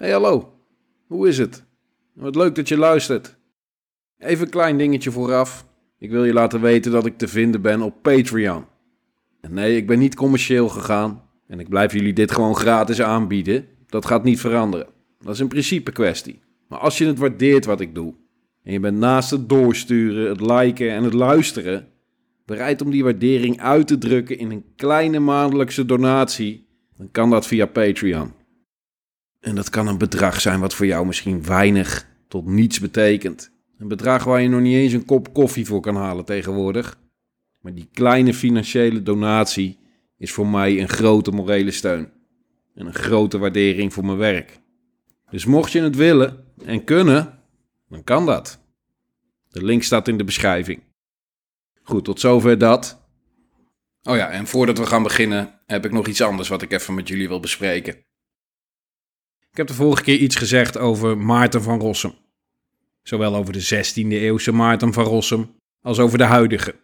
Hey hallo, hoe is het? Wat leuk dat je luistert. Even een klein dingetje vooraf. Ik wil je laten weten dat ik te vinden ben op Patreon. En nee, ik ben niet commercieel gegaan. En ik blijf jullie dit gewoon gratis aanbieden. Dat gaat niet veranderen. Dat is een principe kwestie. Maar als je het waardeert wat ik doe, en je bent naast het doorsturen, het liken en het luisteren, bereid om die waardering uit te drukken in een kleine maandelijkse donatie, dan kan dat via Patreon. En dat kan een bedrag zijn wat voor jou misschien weinig tot niets betekent. Een bedrag waar je nog niet eens een kop koffie voor kan halen tegenwoordig. Maar die kleine financiële donatie is voor mij een grote morele steun. En een grote waardering voor mijn werk. Dus mocht je het willen en kunnen, dan kan dat. De link staat in de beschrijving. Goed, tot zover dat. Oh ja, en voordat we gaan beginnen, heb ik nog iets anders wat ik even met jullie wil bespreken. Ik heb de vorige keer iets gezegd over Maarten van Rossum. Zowel over de 16e eeuwse Maarten van Rossum als over de huidige.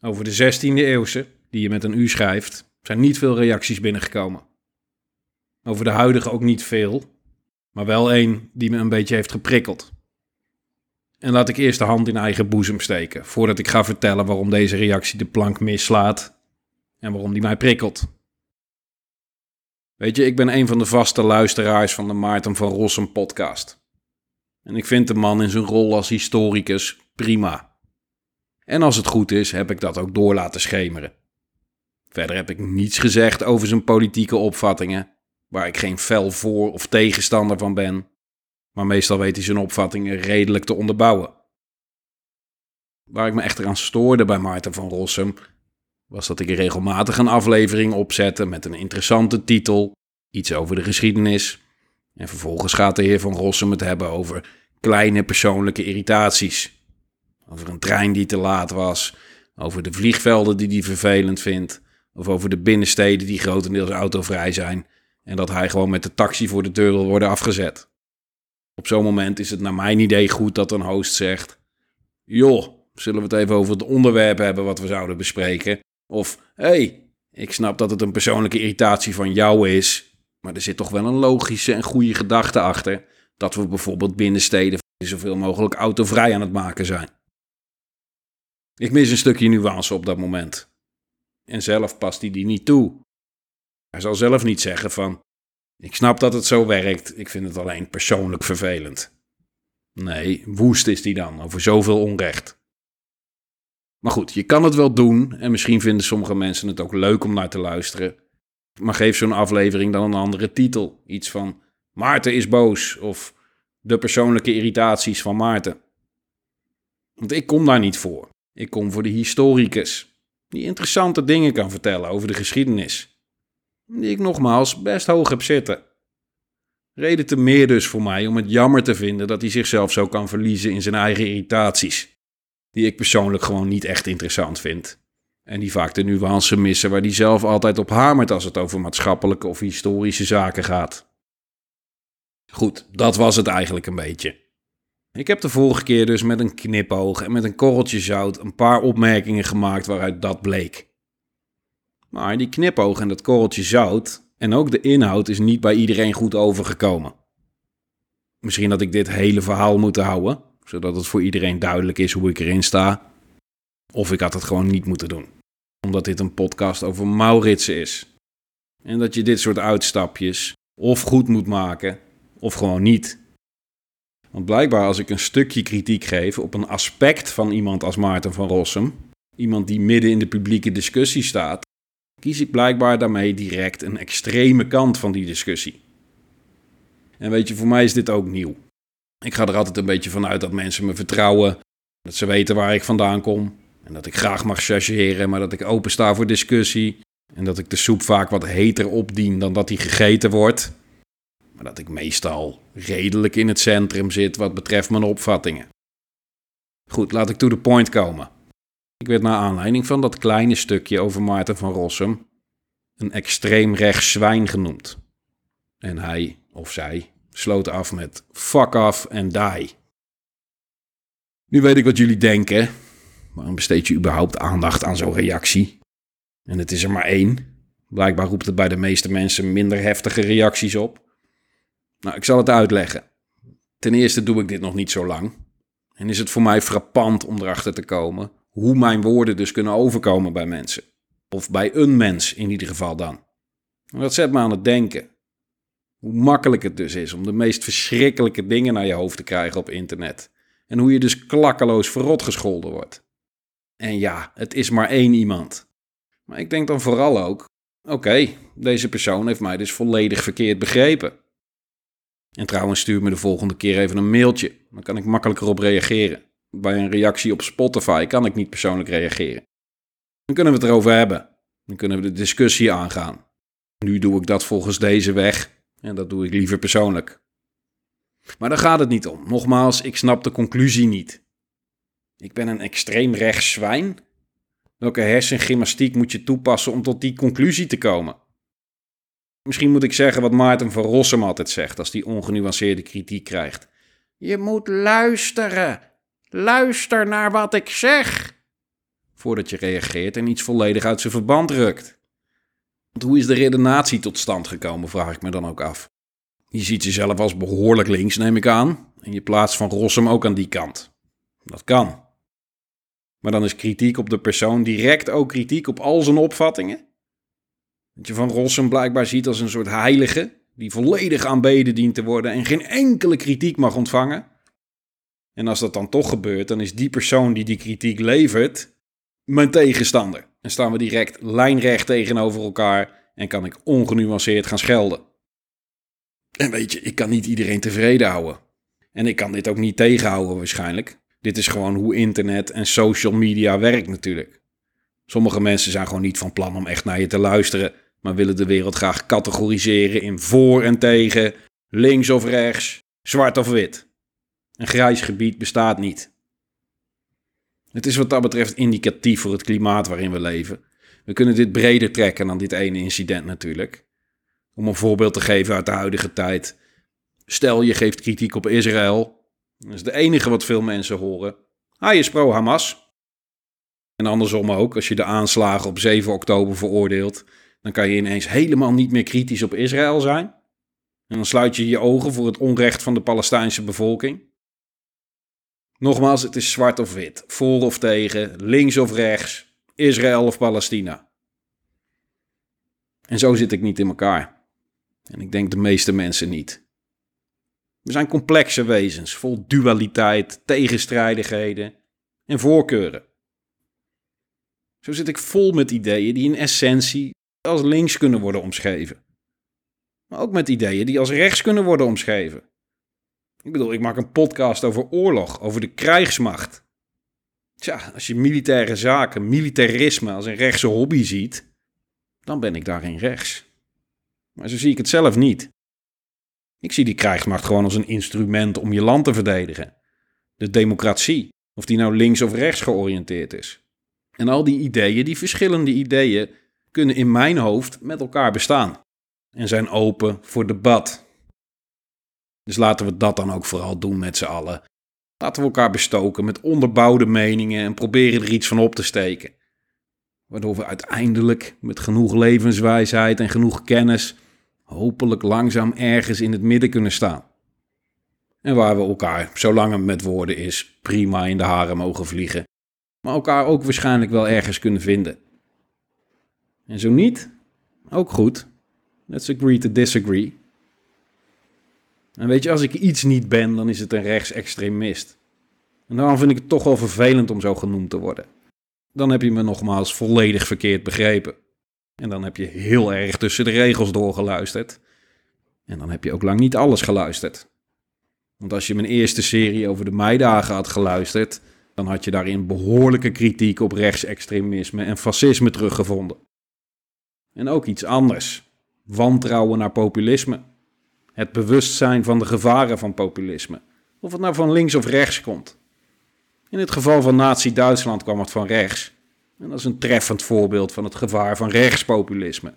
Over de 16e eeuwse, die je met een U schrijft, zijn niet veel reacties binnengekomen. Over de huidige ook niet veel, maar wel één die me een beetje heeft geprikkeld. En laat ik eerst de hand in eigen boezem steken, voordat ik ga vertellen waarom deze reactie de plank mislaat en waarom die mij prikkelt. Weet je, ik ben een van de vaste luisteraars van de Maarten van Rossum podcast. En ik vind de man in zijn rol als historicus prima. En als het goed is, heb ik dat ook door laten schemeren. Verder heb ik niets gezegd over zijn politieke opvattingen, waar ik geen fel voor of tegenstander van ben, maar meestal weet hij zijn opvattingen redelijk te onderbouwen. Waar ik me echter aan stoorde bij Maarten van Rossum, was dat ik regelmatig een aflevering opzette met een interessante titel, iets over de geschiedenis, en vervolgens gaat de heer van Rossum het hebben over kleine persoonlijke irritaties. Over een trein die te laat was, over de vliegvelden die hij vervelend vindt, of over de binnensteden die grotendeels autovrij zijn en dat hij gewoon met de taxi voor de deur wil worden afgezet. Op zo'n moment is het naar mijn idee goed dat een host zegt: Joh, zullen we het even over het onderwerp hebben wat we zouden bespreken? Of hey, ik snap dat het een persoonlijke irritatie van jou is, maar er zit toch wel een logische en goede gedachte achter dat we bijvoorbeeld binnensteden zoveel mogelijk autovrij aan het maken zijn. Ik mis een stukje nuance op dat moment. En zelf past hij die niet toe. Hij zal zelf niet zeggen van, ik snap dat het zo werkt, ik vind het alleen persoonlijk vervelend. Nee, woest is die dan over zoveel onrecht. Maar goed, je kan het wel doen en misschien vinden sommige mensen het ook leuk om naar te luisteren. Maar geef zo'n aflevering dan een andere titel. Iets van Maarten is boos of de persoonlijke irritaties van Maarten. Want ik kom daar niet voor. Ik kom voor de historicus, die interessante dingen kan vertellen over de geschiedenis die ik nogmaals best hoog heb zitten. Reden te meer dus voor mij om het jammer te vinden dat hij zichzelf zo kan verliezen in zijn eigen irritaties, die ik persoonlijk gewoon niet echt interessant vind. En die vaak de nuance missen waar hij zelf altijd op hamert als het over maatschappelijke of historische zaken gaat. Goed, dat was het eigenlijk een beetje. Ik heb de vorige keer dus met een knipoog en met een korreltje zout een paar opmerkingen gemaakt waaruit dat bleek. Maar die knipoog en dat korreltje zout en ook de inhoud is niet bij iedereen goed overgekomen. Misschien had ik dit hele verhaal moeten houden, zodat het voor iedereen duidelijk is hoe ik erin sta. Of ik had het gewoon niet moeten doen, omdat dit een podcast over Mauritsen is. En dat je dit soort uitstapjes of goed moet maken, of gewoon niet. Want blijkbaar als ik een stukje kritiek geef op een aspect van iemand als Maarten van Rossum, iemand die midden in de publieke discussie staat, kies ik blijkbaar daarmee direct een extreme kant van die discussie. En weet je, voor mij is dit ook nieuw. Ik ga er altijd een beetje vanuit dat mensen me vertrouwen, dat ze weten waar ik vandaan kom en dat ik graag mag chargeren, maar dat ik open sta voor discussie en dat ik de soep vaak wat heter opdien dan dat die gegeten wordt. Maar dat ik meestal redelijk in het centrum zit wat betreft mijn opvattingen. Goed, laat ik to the point komen. Ik werd naar aanleiding van dat kleine stukje over Maarten van Rossum een extreem rechts zwijn genoemd. En hij of zij sloot af met fuck off en die. Nu weet ik wat jullie denken. Waarom besteed je überhaupt aandacht aan zo'n reactie? En het is er maar één. Blijkbaar roept het bij de meeste mensen minder heftige reacties op. Nou, ik zal het uitleggen. Ten eerste doe ik dit nog niet zo lang. En is het voor mij frappant om erachter te komen hoe mijn woorden dus kunnen overkomen bij mensen. Of bij een mens in ieder geval dan. Dat zet me aan het denken. Hoe makkelijk het dus is om de meest verschrikkelijke dingen naar je hoofd te krijgen op internet. En hoe je dus klakkeloos verrot gescholden wordt. En ja, het is maar één iemand. Maar ik denk dan vooral ook: oké, deze persoon heeft mij dus volledig verkeerd begrepen. En trouwens, stuur me de volgende keer even een mailtje. Dan kan ik makkelijker op reageren. Bij een reactie op Spotify kan ik niet persoonlijk reageren. Dan kunnen we het erover hebben. Dan kunnen we de discussie aangaan. Nu doe ik dat volgens deze weg en dat doe ik liever persoonlijk. Maar daar gaat het niet om. Nogmaals, ik snap de conclusie niet. Ik ben een extreem rechts zwijn. Welke hersengymnastiek moet je toepassen om tot die conclusie te komen? Misschien moet ik zeggen wat Maarten van Rossum altijd zegt als hij ongenuanceerde kritiek krijgt. Je moet luisteren. Luister naar wat ik zeg. Voordat je reageert en iets volledig uit zijn verband rukt. Hoe is de redenatie tot stand gekomen, vraag ik me dan ook af. Je ziet jezelf als behoorlijk links, neem ik aan. En je plaatst van Rossum ook aan die kant. Dat kan. Maar dan is kritiek op de persoon direct ook kritiek op al zijn opvattingen? Dat je van Rossum blijkbaar ziet als een soort heilige, die volledig aanbeden dient te worden en geen enkele kritiek mag ontvangen. En als dat dan toch gebeurt, dan is die persoon die die kritiek levert mijn tegenstander. En staan we direct lijnrecht tegenover elkaar en kan ik ongenuanceerd gaan schelden. En weet je, ik kan niet iedereen tevreden houden. En ik kan dit ook niet tegenhouden waarschijnlijk. Dit is gewoon hoe internet en social media werkt natuurlijk. Sommige mensen zijn gewoon niet van plan om echt naar je te luisteren, maar willen de wereld graag categoriseren in voor en tegen, links of rechts, zwart of wit. Een grijs gebied bestaat niet. Het is wat dat betreft indicatief voor het klimaat waarin we leven. We kunnen dit breder trekken dan dit ene incident natuurlijk. Om een voorbeeld te geven uit de huidige tijd. Stel je geeft kritiek op Israël. Dat is de enige wat veel mensen horen. Hij is pro-Hamas. En andersom ook, als je de aanslagen op 7 oktober veroordeelt, dan kan je ineens helemaal niet meer kritisch op Israël zijn. En dan sluit je je ogen voor het onrecht van de Palestijnse bevolking. Nogmaals, het is zwart of wit, voor of tegen, links of rechts, Israël of Palestina. En zo zit ik niet in elkaar. En ik denk de meeste mensen niet. We zijn complexe wezens, vol dualiteit, tegenstrijdigheden en voorkeuren. Zo zit ik vol met ideeën die in essentie als links kunnen worden omschreven. Maar ook met ideeën die als rechts kunnen worden omschreven. Ik bedoel, ik maak een podcast over oorlog, over de krijgsmacht. Tja, als je militaire zaken, militarisme als een rechtse hobby ziet, dan ben ik daarin rechts. Maar zo zie ik het zelf niet. Ik zie die krijgsmacht gewoon als een instrument om je land te verdedigen. De democratie, of die nou links of rechts georiënteerd is. En al die ideeën, die verschillende ideeën, kunnen in mijn hoofd met elkaar bestaan. En zijn open voor debat. Dus laten we dat dan ook vooral doen met z'n allen. Laten we elkaar bestoken met onderbouwde meningen en proberen er iets van op te steken. Waardoor we uiteindelijk met genoeg levenswijsheid en genoeg kennis hopelijk langzaam ergens in het midden kunnen staan. En waar we elkaar, zolang het met woorden is, prima in de haren mogen vliegen. Maar elkaar ook waarschijnlijk wel ergens kunnen vinden. En zo niet, ook goed. Let's agree to disagree. En weet je, als ik iets niet ben, dan is het een rechtsextremist. En daarom vind ik het toch wel vervelend om zo genoemd te worden. Dan heb je me nogmaals volledig verkeerd begrepen. En dan heb je heel erg tussen de regels doorgeluisterd. En dan heb je ook lang niet alles geluisterd. Want als je mijn eerste serie over de meidagen had geluisterd, dan had je daarin behoorlijke kritiek op rechtsextremisme en fascisme teruggevonden. En ook iets anders: wantrouwen naar populisme. Het bewustzijn van de gevaren van populisme. Of het nou van links of rechts komt. In het geval van Nazi-Duitsland kwam het van rechts. En dat is een treffend voorbeeld van het gevaar van rechtspopulisme.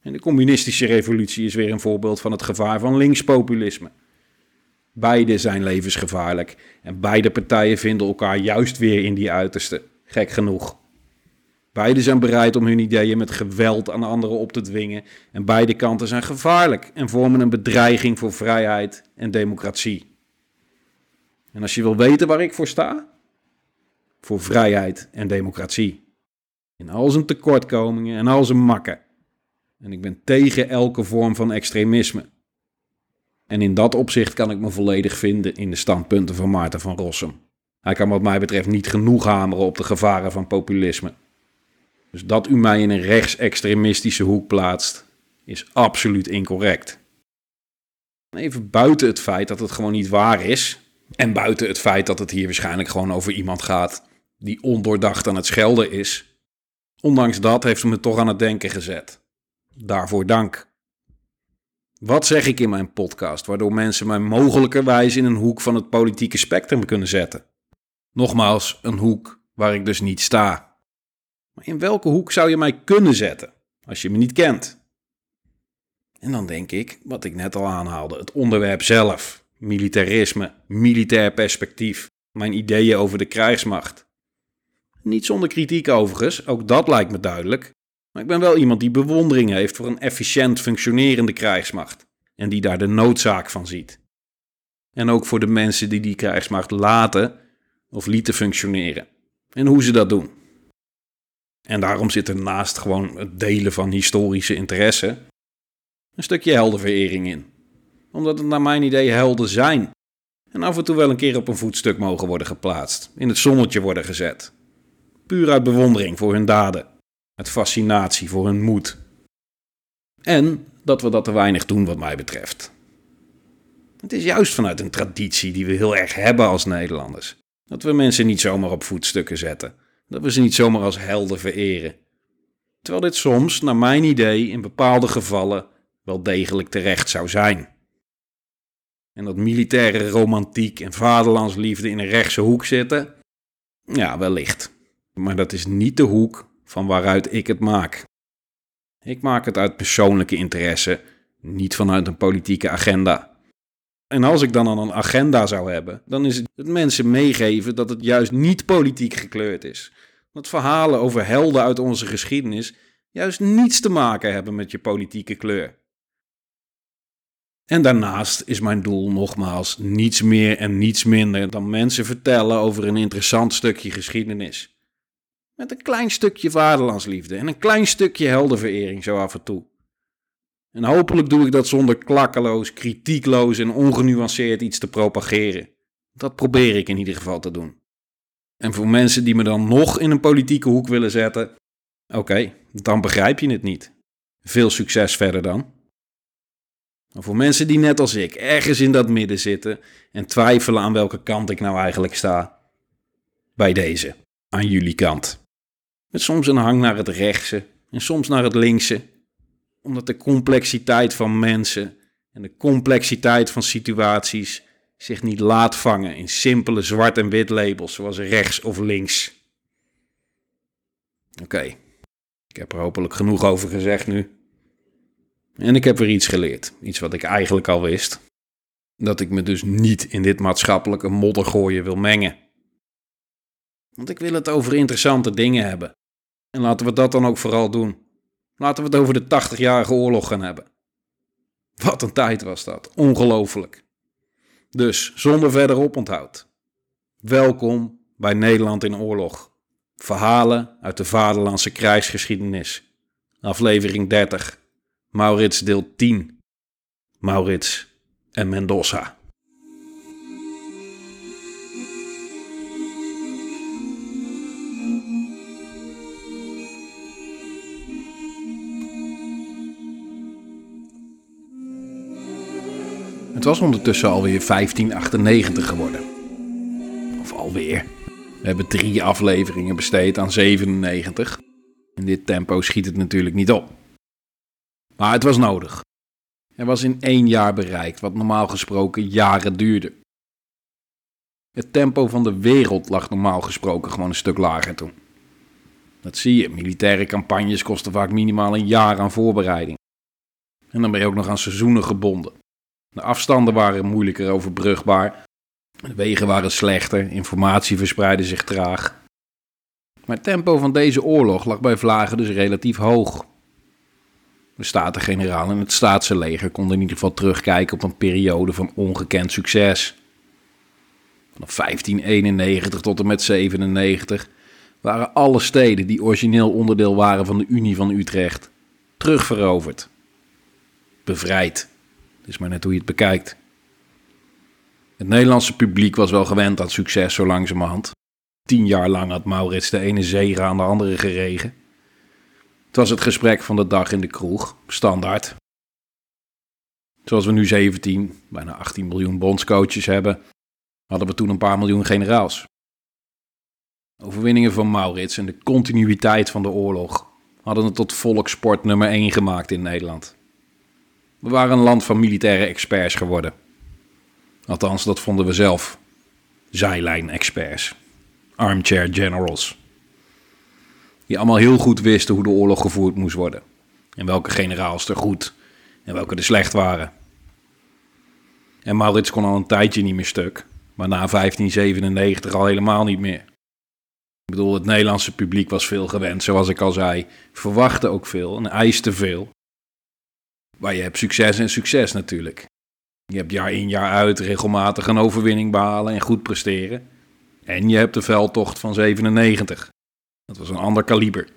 En de communistische revolutie is weer een voorbeeld van het gevaar van linkspopulisme. Beide zijn levensgevaarlijk en beide partijen vinden elkaar juist weer in die uiterste. Gek genoeg. Beide zijn bereid om hun ideeën met geweld aan anderen op te dwingen. En beide kanten zijn gevaarlijk en vormen een bedreiging voor vrijheid en democratie. En als je wil weten waar ik voor sta? Voor vrijheid en democratie. In al zijn tekortkomingen en al zijn makken. En ik ben tegen elke vorm van extremisme. En in dat opzicht kan ik me volledig vinden in de standpunten van Maarten van Rossum. Hij kan wat mij betreft niet genoeg hameren op de gevaren van populisme. Dus dat u mij in een rechtsextremistische hoek plaatst, is absoluut incorrect. Even buiten het feit dat het gewoon niet waar is, en buiten het feit dat het hier waarschijnlijk gewoon over iemand gaat die ondoordacht aan het schelden is, ondanks dat heeft het me toch aan het denken gezet. Daarvoor dank. Wat zeg ik in mijn podcast, waardoor mensen mij mogelijkerwijs in een hoek van het politieke spectrum kunnen zetten? Nogmaals, een hoek waar ik dus niet sta. In welke hoek zou je mij kunnen zetten als je me niet kent? En dan denk ik, wat ik net al aanhaalde, het onderwerp zelf, militarisme, militair perspectief, mijn ideeën over de krijgsmacht. Niet zonder kritiek overigens, ook dat lijkt me duidelijk. Maar ik ben wel iemand die bewondering heeft voor een efficiënt functionerende krijgsmacht en die daar de noodzaak van ziet. En ook voor de mensen die die krijgsmacht laten of lieten functioneren en hoe ze dat doen. En daarom zit er naast gewoon het delen van historische interesse een stukje heldenverering in. Omdat het naar mijn idee helden zijn. En af en toe wel een keer op een voetstuk mogen worden geplaatst, in het zonnetje worden gezet. Puur uit bewondering voor hun daden, uit fascinatie voor hun moed. En dat we dat te weinig doen, wat mij betreft. Het is juist vanuit een traditie die we heel erg hebben als Nederlanders. Dat we mensen niet zomaar op voetstukken zetten dat we ze niet zomaar als helden vereren. Terwijl dit soms, naar mijn idee, in bepaalde gevallen wel degelijk terecht zou zijn. En dat militaire romantiek en vaderlandsliefde in een rechtse hoek zitten? Ja, wellicht. Maar dat is niet de hoek van waaruit ik het maak. Ik maak het uit persoonlijke interesse, niet vanuit een politieke agenda. En als ik dan al een agenda zou hebben, dan is het mensen meegeven dat het juist niet politiek gekleurd is. Dat verhalen over helden uit onze geschiedenis juist niets te maken hebben met je politieke kleur. En daarnaast is mijn doel nogmaals niets meer en niets minder dan mensen vertellen over een interessant stukje geschiedenis. Met een klein stukje vaderlandsliefde en een klein stukje heldenverering zo af en toe. En hopelijk doe ik dat zonder klakkeloos, kritiekloos en ongenuanceerd iets te propageren. Dat probeer ik in ieder geval te doen. En voor mensen die me dan nog in een politieke hoek willen zetten, oké, dan begrijp je het niet. Veel succes verder dan. Maar voor mensen die net als ik ergens in dat midden zitten en twijfelen aan welke kant ik nou eigenlijk sta, bij deze, aan jullie kant. Met soms een hang naar het rechtse en soms naar het linkse, omdat de complexiteit van mensen en de complexiteit van situaties zich niet laat vangen in simpele zwart- en wit labels zoals rechts of links. Oké, ik heb er hopelijk genoeg over gezegd nu. En ik heb weer iets geleerd, iets wat ik eigenlijk al wist. Dat ik me dus niet in dit maatschappelijke moddergooien wil mengen. Want ik wil het over interessante dingen hebben. En laten we dat dan ook vooral doen. Laten we het over de 80-jarige oorlog gaan hebben. Wat een tijd was dat, ongelooflijk. Dus zonder verder oponthoud. Welkom bij Nederland in oorlog. Verhalen uit de vaderlandse krijgsgeschiedenis. Aflevering 30. Maurits deel 10. Maurits en Mendoza. Het was ondertussen alweer 1598 geworden. Of alweer. We hebben drie afleveringen besteed aan 97. In dit tempo schiet het natuurlijk niet op. Maar het was nodig. Er was in één jaar bereikt wat normaal gesproken jaren duurde. Het tempo van de wereld lag normaal gesproken gewoon een stuk lager toen. Dat zie je, militaire campagnes kosten vaak minimaal een jaar aan voorbereiding. En dan ben je ook nog aan seizoenen gebonden. De afstanden waren moeilijker overbrugbaar. De wegen waren slechter, informatie verspreidde zich traag. Maar het tempo van deze oorlog lag bij Vlagen dus relatief hoog. De Staten-Generaal en het Staatse leger konden in ieder geval terugkijken op een periode van ongekend succes. Vanaf 1591 tot en met 97 waren alle steden die origineel onderdeel waren van de Unie van Utrecht terugveroverd. Bevrijd. Is maar net hoe je het bekijkt. Het Nederlandse publiek was wel gewend aan succes zo langzamerhand. Tien jaar lang had Maurits de ene zege aan de andere geregen. Het was het gesprek van de dag in de kroeg, standaard. Zoals we nu 17, bijna 18 miljoen bondscoaches hebben, hadden we toen een paar miljoen generaals. Overwinningen van Maurits en de continuïteit van de oorlog hadden het tot volkssport nummer 1 gemaakt in Nederland. We waren een land van militaire experts geworden. Althans, dat vonden we zelf. Zijlijn-experts. Armchair generals. Die allemaal heel goed wisten hoe de oorlog gevoerd moest worden. En welke generaals er goed en welke er slecht waren. En Maurits kon al een tijdje niet meer stuk. Maar na 1597 al helemaal niet meer. Ik bedoel, het Nederlandse publiek was veel gewend, zoals ik al zei. Verwachtte ook veel en eiste veel. Maar je hebt succes en succes natuurlijk. Je hebt jaar in jaar uit regelmatig een overwinning behalen en goed presteren. En je hebt de veldtocht van 97. Dat was een ander kaliber.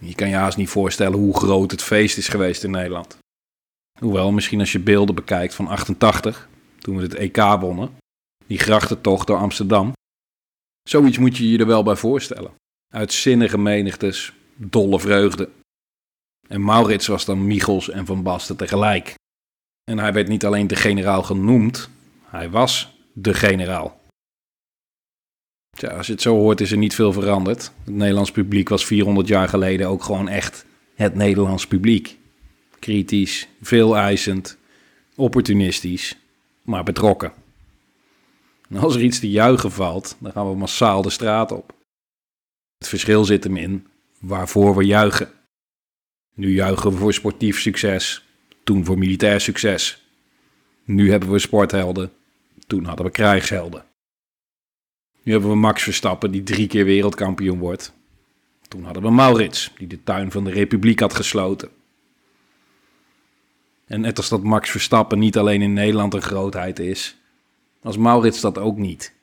Je kan je haast niet voorstellen hoe groot het feest is geweest in Nederland. Hoewel, misschien als je beelden bekijkt van 88, toen we het EK wonnen, die grachtentocht door Amsterdam. Zoiets moet je je er wel bij voorstellen. Uitzinnige menigtes, dolle vreugde. En Maurits was dan Michels en Van Basten tegelijk. En hij werd niet alleen de generaal genoemd, hij was de generaal. Als je het zo hoort is er niet veel veranderd. Het Nederlands publiek was 400 jaar geleden ook gewoon echt het Nederlands publiek. Kritisch, veel eisend, opportunistisch, maar betrokken. En als er iets te juichen valt, dan gaan we massaal de straat op. Het verschil zit hem in waarvoor we juichen. Nu juichen we voor sportief succes, toen voor militair succes. Nu hebben we sporthelden, toen hadden we krijgshelden. Nu hebben we Max Verstappen, die drie keer wereldkampioen wordt. Toen hadden we Maurits, die de tuin van de Republiek had gesloten. En net als dat Max Verstappen niet alleen in Nederland een grootheid is, als Maurits dat ook niet.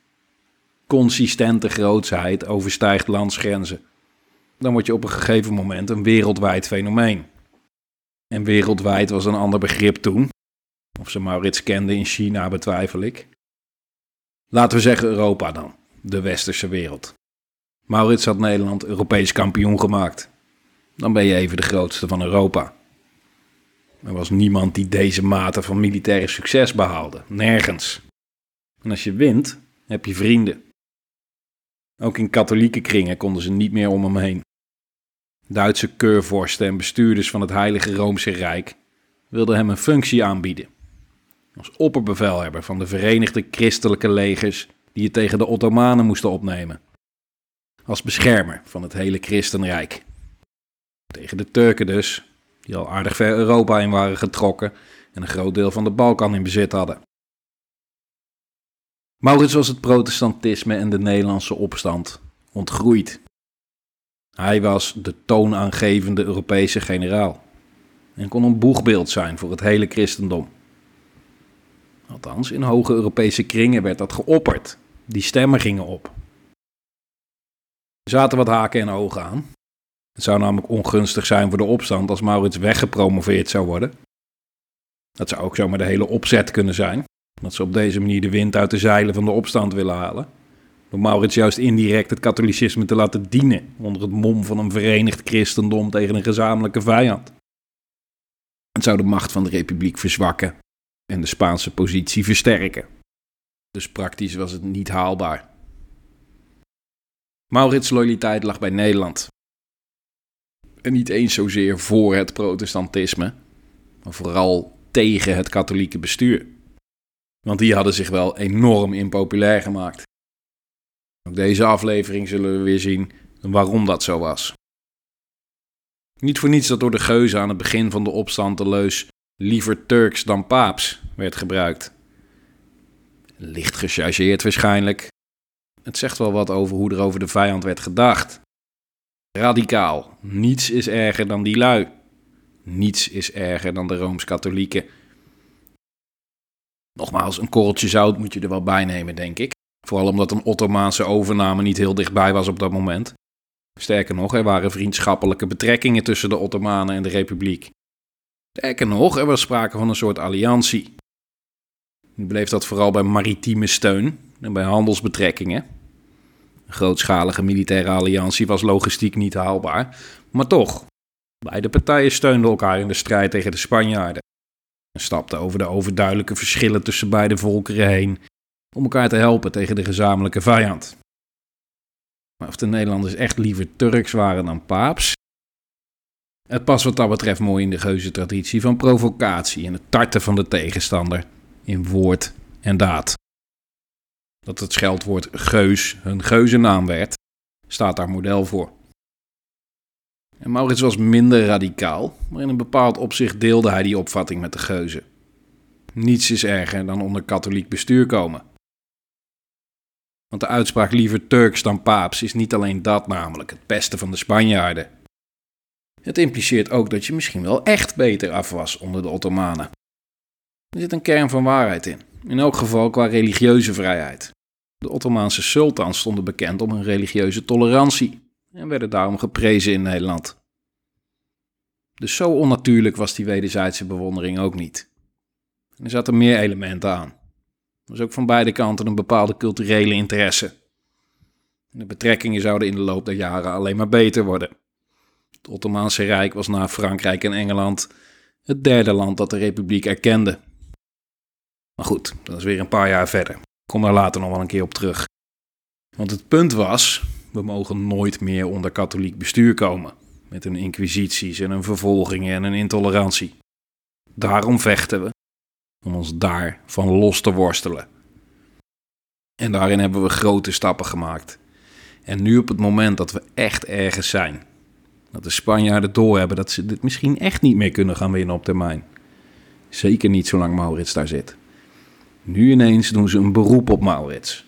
Consistente grootsheid overstijgt landsgrenzen. Dan word je op een gegeven moment een wereldwijd fenomeen. En wereldwijd was een ander begrip toen. Of ze Maurits kenden in China betwijfel ik. Laten we zeggen Europa dan, de westerse wereld. Maurits had Nederland Europees kampioen gemaakt. Dan ben je even de grootste van Europa. Er was niemand die deze mate van militaire succes behaalde. Nergens. En als je wint, heb je vrienden. Ook in katholieke kringen konden ze niet meer om hem heen. Duitse keurvorsten en bestuurders van het Heilige Roomse Rijk wilden hem een functie aanbieden. Als opperbevelhebber van de Verenigde Christelijke Legers die het tegen de Ottomanen moesten opnemen. Als beschermer van het hele Christenrijk. Tegen de Turken dus, die al aardig ver Europa in waren getrokken en een groot deel van de Balkan in bezit hadden. Maurits was het protestantisme en de Nederlandse opstand ontgroeid. Hij was de toonaangevende Europese generaal en kon een boegbeeld zijn voor het hele christendom. Althans, in hoge Europese kringen werd dat geopperd. Die stemmen gingen op. Er zaten wat haken en ogen aan. Het zou namelijk ongunstig zijn voor de opstand als Maurits weggepromoveerd zou worden. Dat zou ook zomaar de hele opzet kunnen zijn. Dat ze op deze manier de wind uit de zeilen van de opstand willen halen. Door Maurits juist indirect het katholicisme te laten dienen onder het mom van een verenigd christendom tegen een gezamenlijke vijand. Het zou de macht van de republiek verzwakken en de Spaanse positie versterken. Dus praktisch was het niet haalbaar. Maurits' loyaliteit lag bij Nederland. En niet eens zozeer voor het protestantisme, maar vooral tegen het katholieke bestuur. Want die hadden zich wel enorm impopulair gemaakt. Ook deze aflevering zullen we weer zien waarom dat zo was. Niet voor niets dat door de geuzen aan het begin van de opstand de leus liever Turks dan paaps werd gebruikt. Licht gechargeerd waarschijnlijk. het zegt wel wat over hoe er over de vijand werd gedacht. Radicaal. Niets is erger dan die lui. Niets is erger dan de Rooms-Katholieken. Nogmaals, een korreltje zout moet je er wel bij nemen, denk ik. Vooral omdat een Ottomaanse overname niet heel dichtbij was op dat moment. Sterker nog, er waren vriendschappelijke betrekkingen tussen de Ottomanen en de Republiek. Sterker nog, er was sprake van een soort alliantie. Nu bleef dat vooral bij maritieme steun en bij handelsbetrekkingen. Een grootschalige militaire alliantie was logistiek niet haalbaar, maar toch, beide partijen steunden elkaar in de strijd tegen de Spanjaarden en stapten over de overduidelijke verschillen tussen beide volkeren heen om elkaar te helpen tegen de gezamenlijke vijand. Maar of de Nederlanders echt liever Turks waren dan paaps? Het past wat dat betreft mooi in de geuze traditie van provocatie en het tarten van de tegenstander in woord en daad. Dat het scheldwoord geus hun geuzennaam werd, staat daar model voor. En Maurits was minder radicaal, maar in een bepaald opzicht deelde hij die opvatting met de geuzen. Niets is erger dan onder katholiek bestuur komen. Want de uitspraak liever Turks dan paaps is niet alleen dat namelijk, het beste van de Spanjaarden. Het impliceert ook dat je misschien wel echt beter af was onder de Ottomanen. Er zit een kern van waarheid in, in elk geval qua religieuze vrijheid. De Ottomaanse sultans stonden bekend om hun religieuze tolerantie en werden daarom geprezen in Nederland. Dus zo onnatuurlijk was die wederzijdse bewondering ook niet. Er zaten meer elementen aan. Was ook van beide kanten een bepaalde culturele interesse. De betrekkingen zouden in de loop der jaren alleen maar beter worden. Het Ottomaanse Rijk was na Frankrijk en Engeland het derde land dat de republiek erkende. Maar goed, dat is weer een paar jaar verder. Ik kom daar later nog wel een keer op terug. Want het punt was, we mogen nooit meer onder katholiek bestuur komen. Met hun inquisities en hun vervolgingen en hun intolerantie. Daarom vechten we. Om ons daarvan los te worstelen. En daarin hebben we grote stappen gemaakt. En nu op het moment dat we echt ergens zijn. Dat de Spanjaarden doorhebben dat ze dit misschien echt niet meer kunnen gaan winnen op termijn. Zeker niet zolang Maurits daar zit. Nu ineens doen ze een beroep op Maurits.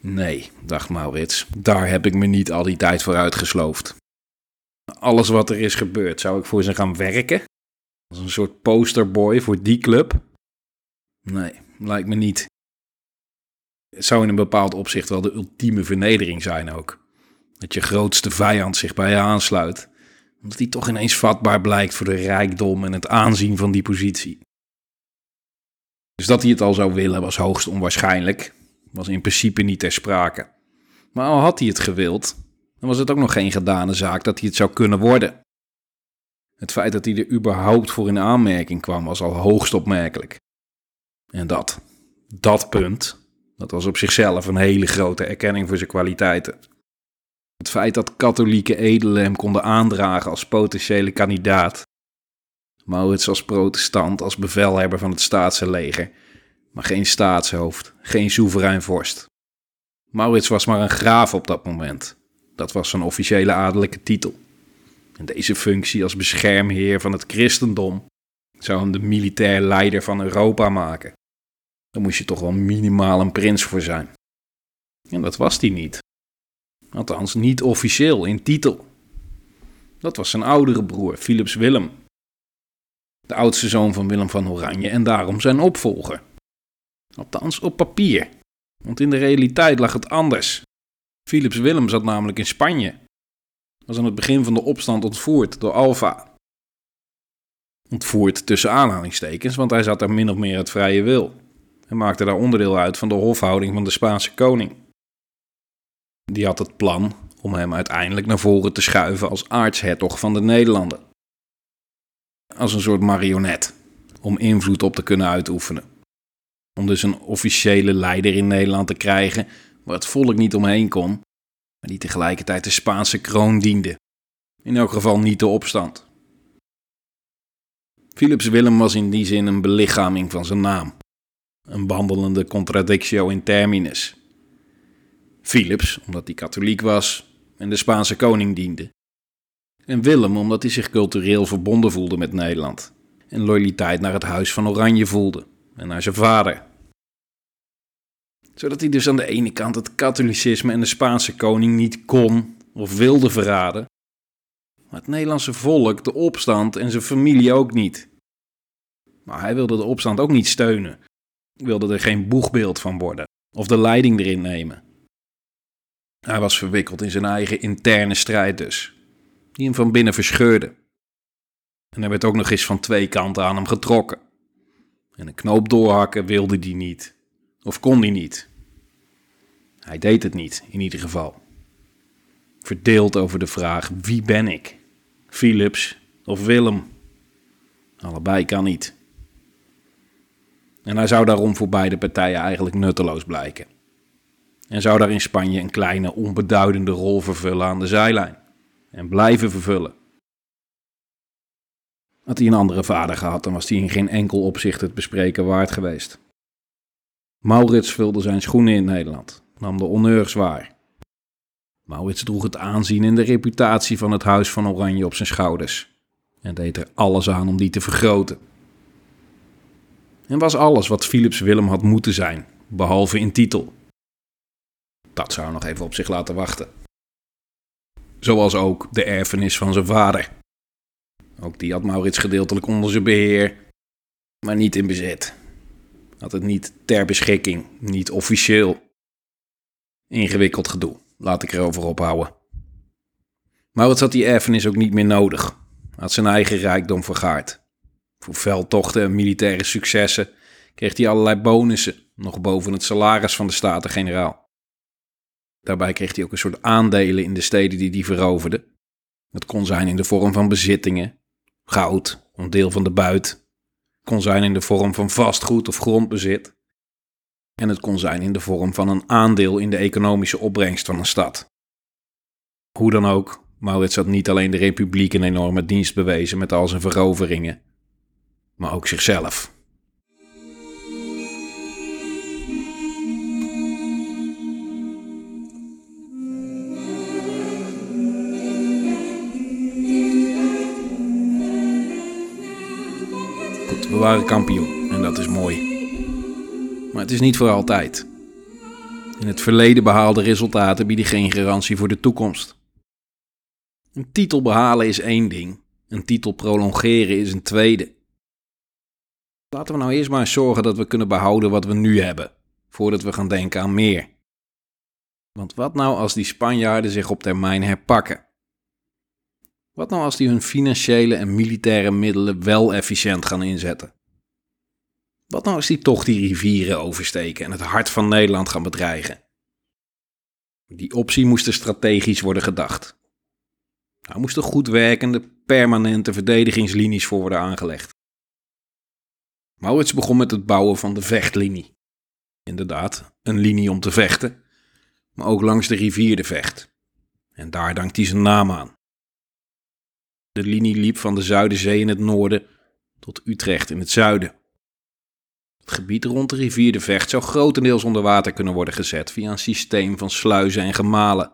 Nee, dacht Maurits, daar heb ik me niet al die tijd voor uitgesloofd. Alles wat er is gebeurd, zou ik voor ze gaan werken? Als een soort posterboy voor die club? Nee, lijkt me niet. Het zou in een bepaald opzicht wel de ultieme vernedering zijn ook. Dat je grootste vijand zich bij je aansluit, omdat hij toch ineens vatbaar blijkt voor de rijkdom en het aanzien van die positie. Dus dat hij het al zou willen was hoogst onwaarschijnlijk, was in principe niet ter sprake. Maar al had hij het gewild, dan was het ook nog geen gedane zaak dat hij het zou kunnen worden. Het feit dat hij er überhaupt voor in aanmerking kwam was al hoogst opmerkelijk. En dat, dat punt, dat was op zichzelf een hele grote erkenning voor zijn kwaliteiten. Het feit dat katholieke edelen hem konden aandragen als potentiële kandidaat. Maurits als protestant, als bevelhebber van het staatse leger, maar geen staatshoofd, geen soeverein vorst. Maurits was maar een graaf op dat moment. Dat was zijn officiële adellijke titel. En deze functie als beschermheer van het christendom zou hem de militair leider van Europa maken. Daar moest je toch wel minimaal een prins voor zijn. En dat was hij niet. Althans, niet officieel in titel. Dat was zijn oudere broer, Philips Willem. De oudste zoon van Willem van Oranje en daarom zijn opvolger. Althans, op papier. Want in de realiteit lag het anders. Philips Willem zat namelijk in Spanje. Was aan het begin van de opstand ontvoerd door Alfa. Ontvoerd tussen aanhalingstekens, want hij zat daar min of meer het vrije wil. En maakte daar onderdeel uit van de hofhouding van de Spaanse koning. Die had het plan om hem uiteindelijk naar voren te schuiven als aartshertog van de Nederlanden. Als een soort marionet, om invloed op te kunnen uitoefenen. Om dus een officiële leider in Nederland te krijgen waar het volk niet omheen kon, maar die tegelijkertijd de Spaanse kroon diende. In elk geval niet de opstand. Philips Willem was in die zin een belichaming van zijn naam. Een wandelende contradictio in terminus. Philips, omdat hij katholiek was en de Spaanse koning diende. En Willem, omdat hij zich cultureel verbonden voelde met Nederland en loyaliteit naar het Huis van Oranje voelde en naar zijn vader. Zodat hij dus aan de ene kant het katholicisme en de Spaanse koning niet kon of wilde verraden, maar het Nederlandse volk, de opstand en zijn familie ook niet. Maar hij wilde de opstand ook niet steunen, wilde er geen boegbeeld van worden of de leiding erin nemen. Hij was verwikkeld in zijn eigen interne strijd dus, die hem van binnen verscheurde. En er werd ook nog eens van twee kanten aan hem getrokken. En een knoop doorhakken wilde hij niet, of kon hij niet. Hij deed het niet, in ieder geval. Verdeeld over de vraag: wie ben ik? Philips of Willem? Allebei kan niet. En hij zou daarom voor beide partijen eigenlijk nutteloos blijken. En zou daar in Spanje een kleine onbeduidende rol vervullen aan de zijlijn. En blijven vervullen. Had hij een andere vader gehad, dan was hij in geen enkel opzicht het bespreken waard geweest. Maurits vulde zijn schoenen in Nederland, nam de honneurs waar. Maurits droeg het aanzien en de reputatie van het Huis van Oranje op zijn schouders en deed er alles aan om die te vergroten. En was alles wat Philips Willem had moeten zijn, behalve in titel. Dat zou nog even op zich laten wachten. Zoals ook de erfenis van zijn vader. Ook die had Maurits gedeeltelijk onder zijn beheer, maar niet in bezit. Had het niet ter beschikking, niet officieel. Ingewikkeld gedoe, laat ik erover ophouden. Maurits had die erfenis ook niet meer nodig. Had zijn eigen rijkdom vergaard. Voor veldtochten en militaire successen kreeg hij allerlei bonussen, nog boven het salaris van de Staten-Generaal. Daarbij kreeg hij ook een soort aandelen in de steden die hij veroverde. Het kon zijn in de vorm van bezittingen, goud, een deel van de buit. Kon zijn in de vorm van vastgoed of grondbezit. En het kon zijn in de vorm van een aandeel in de economische opbrengst van een stad. Hoe dan ook, Maurits had niet alleen de Republiek een enorme dienst bewezen met al zijn veroveringen, maar ook zichzelf. We waren kampioen en dat is mooi. Maar het is niet voor altijd. In het verleden behaalde resultaten bieden geen garantie voor de toekomst. Een titel behalen is één ding, een titel prolongeren is een tweede. Laten we nou eerst maar zorgen dat we kunnen behouden wat we nu hebben, voordat we gaan denken aan meer. Want wat nou als die Spanjaarden zich op termijn herpakken? Wat nou als die hun financiële en militaire middelen wel efficiënt gaan inzetten? Wat nou als die toch die rivieren oversteken en het hart van Nederland gaan bedreigen? Die optie moest er strategisch worden gedacht. Daar moesten goed werkende, permanente verdedigingslinies voor worden aangelegd. Maurits begon met het bouwen van de vechtlinie. Inderdaad, een linie om te vechten, maar ook langs de rivier de Vecht. En daar dankt hij zijn naam aan. De linie liep van de Zuiderzee in het noorden tot Utrecht in het zuiden. Het gebied rond de rivier de Vecht zou grotendeels onder water kunnen worden gezet via een systeem van sluizen en gemalen.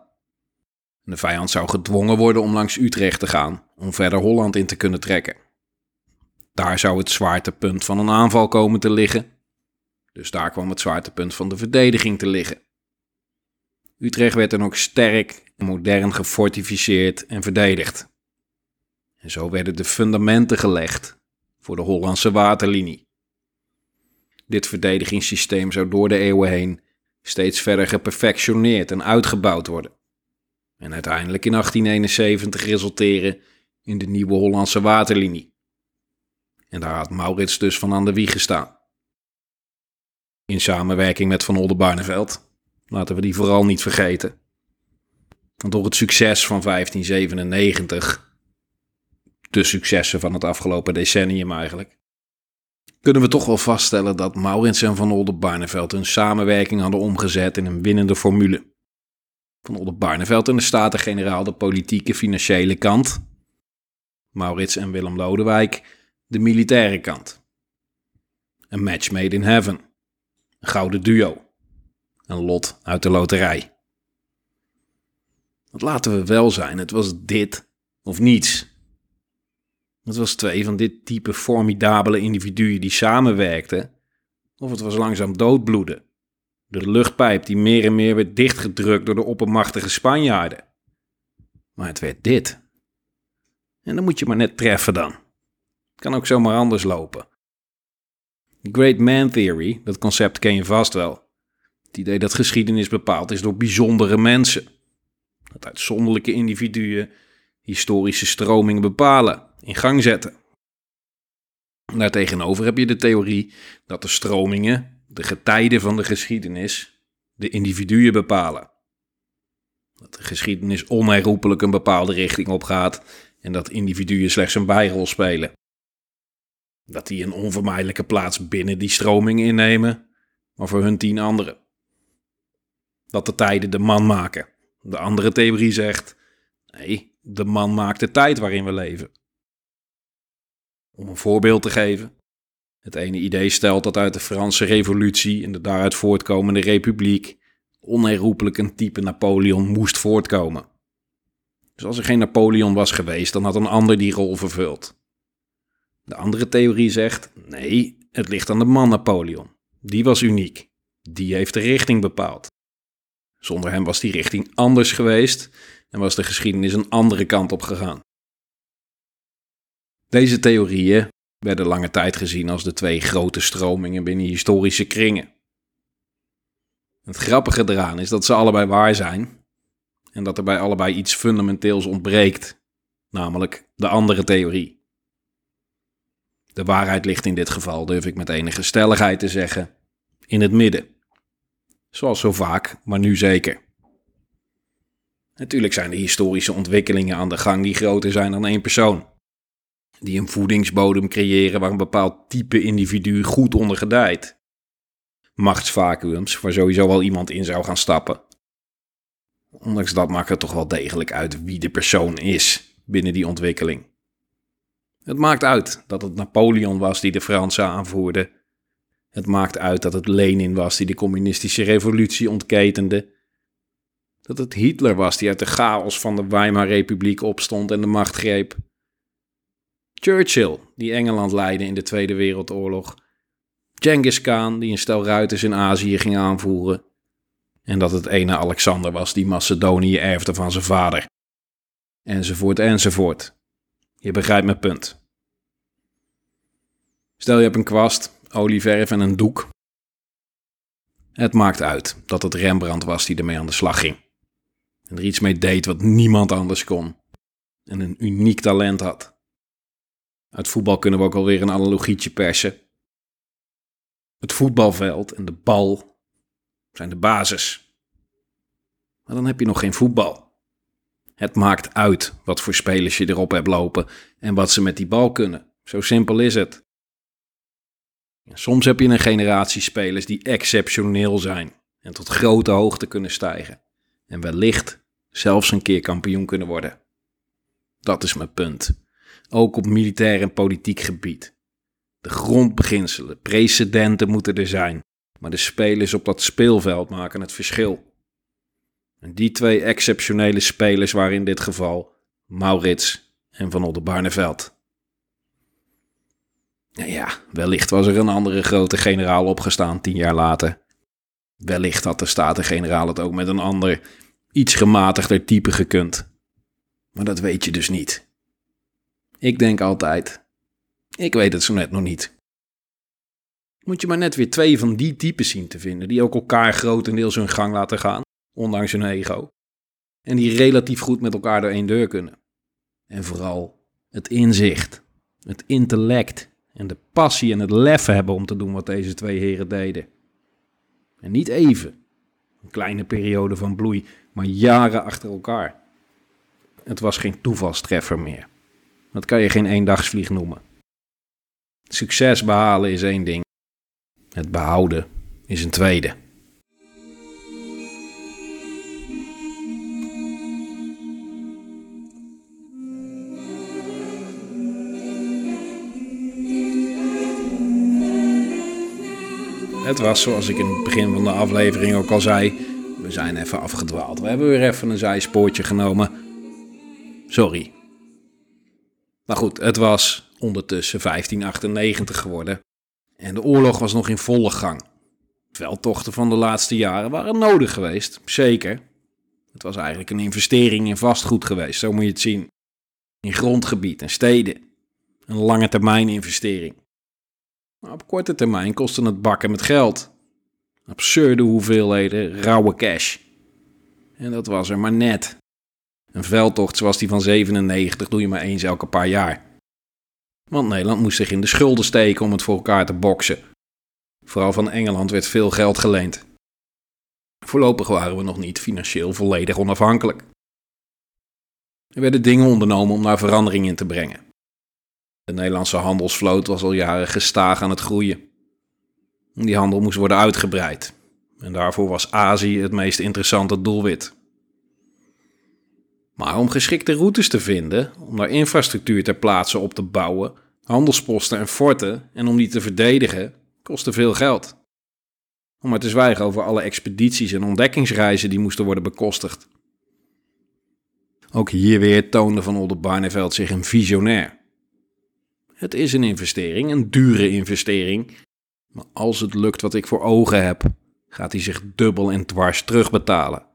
De vijand zou gedwongen worden om langs Utrecht te gaan, om verder Holland in te kunnen trekken. Daar zou het zwaartepunt van een aanval komen te liggen. Dus daar kwam het zwaartepunt van de verdediging te liggen. Utrecht werd dan ook sterk en modern gefortificeerd en verdedigd. En zo werden de fundamenten gelegd voor de Hollandse waterlinie. Dit verdedigingssysteem zou door de eeuwen heen steeds verder geperfectioneerd en uitgebouwd worden. En uiteindelijk in 1871 resulteren in de nieuwe Hollandse waterlinie. En daar had Maurits dus van aan de wieg gestaan. In samenwerking met Van Oldenbarneveld. Laten we die vooral niet vergeten. Want door het succes van 1597, de successen van het afgelopen decennium eigenlijk, kunnen we toch wel vaststellen dat Maurits en Van Oldenbarneveld hun samenwerking hadden omgezet in een winnende formule. Van Oldenbarneveld en de Staten-Generaal de politieke financiële kant. Maurits en Willem Lodewijk de militaire kant. Een match made in heaven. Een gouden duo. Een lot uit de loterij. Want laten we wel zijn, het was dit of niets. Het was twee van dit type formidabele individuen die samenwerkten, of het was langzaam doodbloeden. De luchtpijp die meer en meer werd dichtgedrukt door de oppermachtige Spanjaarden. Maar het werd dit. En dan moet je maar net treffen dan. Kan ook zomaar anders lopen. The Great Man Theory, dat concept ken je vast wel. Het idee dat geschiedenis bepaald is door bijzondere mensen. Dat uitzonderlijke individuen historische stromingen bepalen, in gang zetten. Daartegenover heb je de theorie dat de stromingen, de getijden van de geschiedenis, de individuen bepalen. Dat de geschiedenis onherroepelijk een bepaalde richting opgaat en dat individuen slechts een bijrol spelen. Dat die een onvermijdelijke plaats binnen die stroming innemen, maar voor hun tien anderen. Dat de tijden de man maken. De andere theorie zegt: nee, de man maakt de tijd waarin we leven. Om een voorbeeld te geven. Het ene idee stelt dat uit de Franse Revolutie en de daaruit voortkomende Republiek onherroepelijk een type Napoleon moest voortkomen. Dus als er geen Napoleon was geweest, dan had een ander die rol vervuld. De andere theorie zegt: nee, het ligt aan de man Napoleon. Die was uniek. Die heeft de richting bepaald. Zonder hem was die richting anders geweest en was de geschiedenis een andere kant op gegaan. Deze theorieën werden lange tijd gezien als de twee grote stromingen binnen historische kringen. Het grappige eraan is dat ze allebei waar zijn en dat er bij allebei iets fundamenteels ontbreekt, namelijk de andere theorie. De waarheid ligt in dit geval, durf ik met enige stelligheid te zeggen, in het midden. Zoals zo vaak, maar nu zeker. Natuurlijk zijn er historische ontwikkelingen aan de gang die groter zijn dan één persoon. Die een voedingsbodem creëren waar een bepaald type individu goed onder gedijt. Machtsvacuums waar sowieso wel iemand in zou gaan stappen. Ondanks dat maakt het toch wel degelijk uit wie de persoon is binnen die ontwikkeling. Het maakt uit dat het Napoleon was die de Fransen aanvoerde. Het maakt uit dat het Lenin was die de communistische revolutie ontketende dat het Hitler was die uit de chaos van de Weimar-republiek opstond en de macht greep. Churchill, die Engeland leidde in de Tweede Wereldoorlog. Genghis Khan, die een stel ruiters in Azië ging aanvoeren. En dat het ene Alexander was die Macedonië erfde van zijn vader. Enzovoort, enzovoort. Je begrijpt mijn punt. Stel je hebt een kwast, olieverf en een doek. Het maakt uit dat het Rembrandt was die ermee aan de slag ging. En er iets mee deed wat niemand anders kon. En een uniek talent had. Uit voetbal kunnen we ook alweer een analogietje persen. Het voetbalveld en de bal zijn de basis. Maar dan heb je nog geen voetbal. Het maakt uit wat voor spelers je erop hebt lopen en wat ze met die bal kunnen. Zo simpel is het. Soms heb je een generatie spelers die exceptioneel zijn en tot grote hoogte kunnen stijgen en wellicht zelfs een keer kampioen kunnen worden. Dat is mijn punt. Ook op militair en politiek gebied. De grondbeginselen, precedenten moeten er zijn, maar de spelers op dat speelveld maken het verschil. En die twee exceptionele spelers waren in dit geval Maurits en Van Oldenbarneveld. Nou ja, wellicht was er een andere grote generaal opgestaan tien jaar later. Wellicht had de Staten-generaal het ook met een ander, iets gematigder type gekund. Maar dat weet je dus niet. Ik denk altijd, ik weet het zo net nog niet. Moet je maar net weer twee van die types zien te vinden, die ook elkaar grotendeels hun gang laten gaan, ondanks hun ego. En die relatief goed met elkaar door één deur kunnen. En vooral het inzicht, het intellect en de passie en het lef hebben om te doen wat deze twee heren deden. En niet even. Een kleine periode van bloei, maar jaren achter elkaar. Het was geen toevalstreffer meer. Dat kan je geen eendagsvlieg noemen. Succes behalen is één ding. Het behouden is een tweede. Het was zoals ik in het begin van de aflevering ook al zei. We zijn even afgedwaald. We hebben weer even een zijspoortje genomen. Sorry. Maar goed, het was ondertussen 1598 geworden. En de oorlog was nog in volle gang. Veldtochten van de laatste jaren waren nodig geweest, zeker. Het was eigenlijk een investering in vastgoed geweest, zo moet je het zien. In grondgebied en steden. Een lange termijn investering. Maar op korte termijn kostte het bakken met geld. Absurde hoeveelheden rauwe cash. En dat was er maar net. Een veldtocht zoals die van 97 doe je maar eens elke paar jaar. Want Nederland moest zich in de schulden steken om het voor elkaar te boksen. Vooral van Engeland werd veel geld geleend. Voorlopig waren we nog niet financieel volledig onafhankelijk. Er werden dingen ondernomen om daar verandering in te brengen. De Nederlandse handelsvloot was al jaren gestaag aan het groeien. Die handel moest worden uitgebreid. En daarvoor was Azië het meest interessante doelwit. Maar om geschikte routes te vinden, om daar infrastructuur ter plaatse op te bouwen, handelsposten en forten en om die te verdedigen, kostte veel geld. Om maar te zwijgen over alle expedities en ontdekkingsreizen die moesten worden bekostigd. Ook hier weer toonde Van Oldenbarneveld zich een visionair. Het is een investering, een dure investering. Maar als het lukt wat ik voor ogen heb, gaat hij zich dubbel en dwars terugbetalen.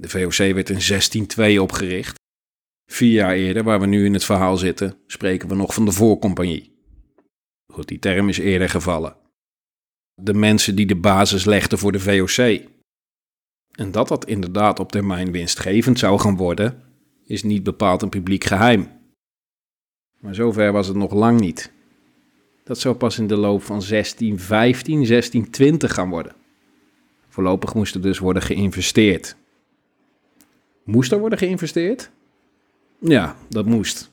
De VOC werd in 1602 opgericht. Vier jaar eerder, waar we nu in het verhaal zitten, spreken we nog van de voorcompagnie. Goed, die term is eerder gevallen. De mensen die de basis legden voor de VOC. En dat dat inderdaad op termijn winstgevend zou gaan worden, is niet bepaald een publiek geheim. Maar zover was het nog lang niet. Dat zou pas in de loop van 1615, 1620 gaan worden. Voorlopig moest er dus worden geïnvesteerd. Moest er worden geïnvesteerd? Ja, dat moest.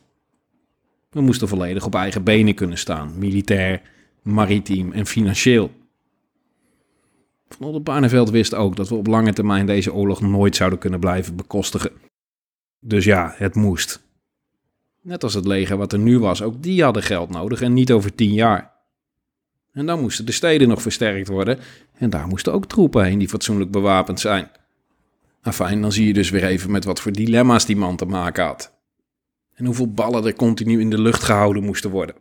We moesten volledig op eigen benen kunnen staan, militair, maritiem en financieel. Van Oldenbarneveld wist ook dat we op lange termijn deze oorlog nooit zouden kunnen blijven bekostigen. Dus ja, het moest. Net als het leger wat er nu was, ook die hadden geld nodig en niet over tien jaar. En dan moesten de steden nog versterkt worden en daar moesten ook troepen heen die fatsoenlijk bewapend zijn. Fijn, dan zie je dus weer even met wat voor dilemma's die man te maken had. En hoeveel ballen er continu in de lucht gehouden moesten worden.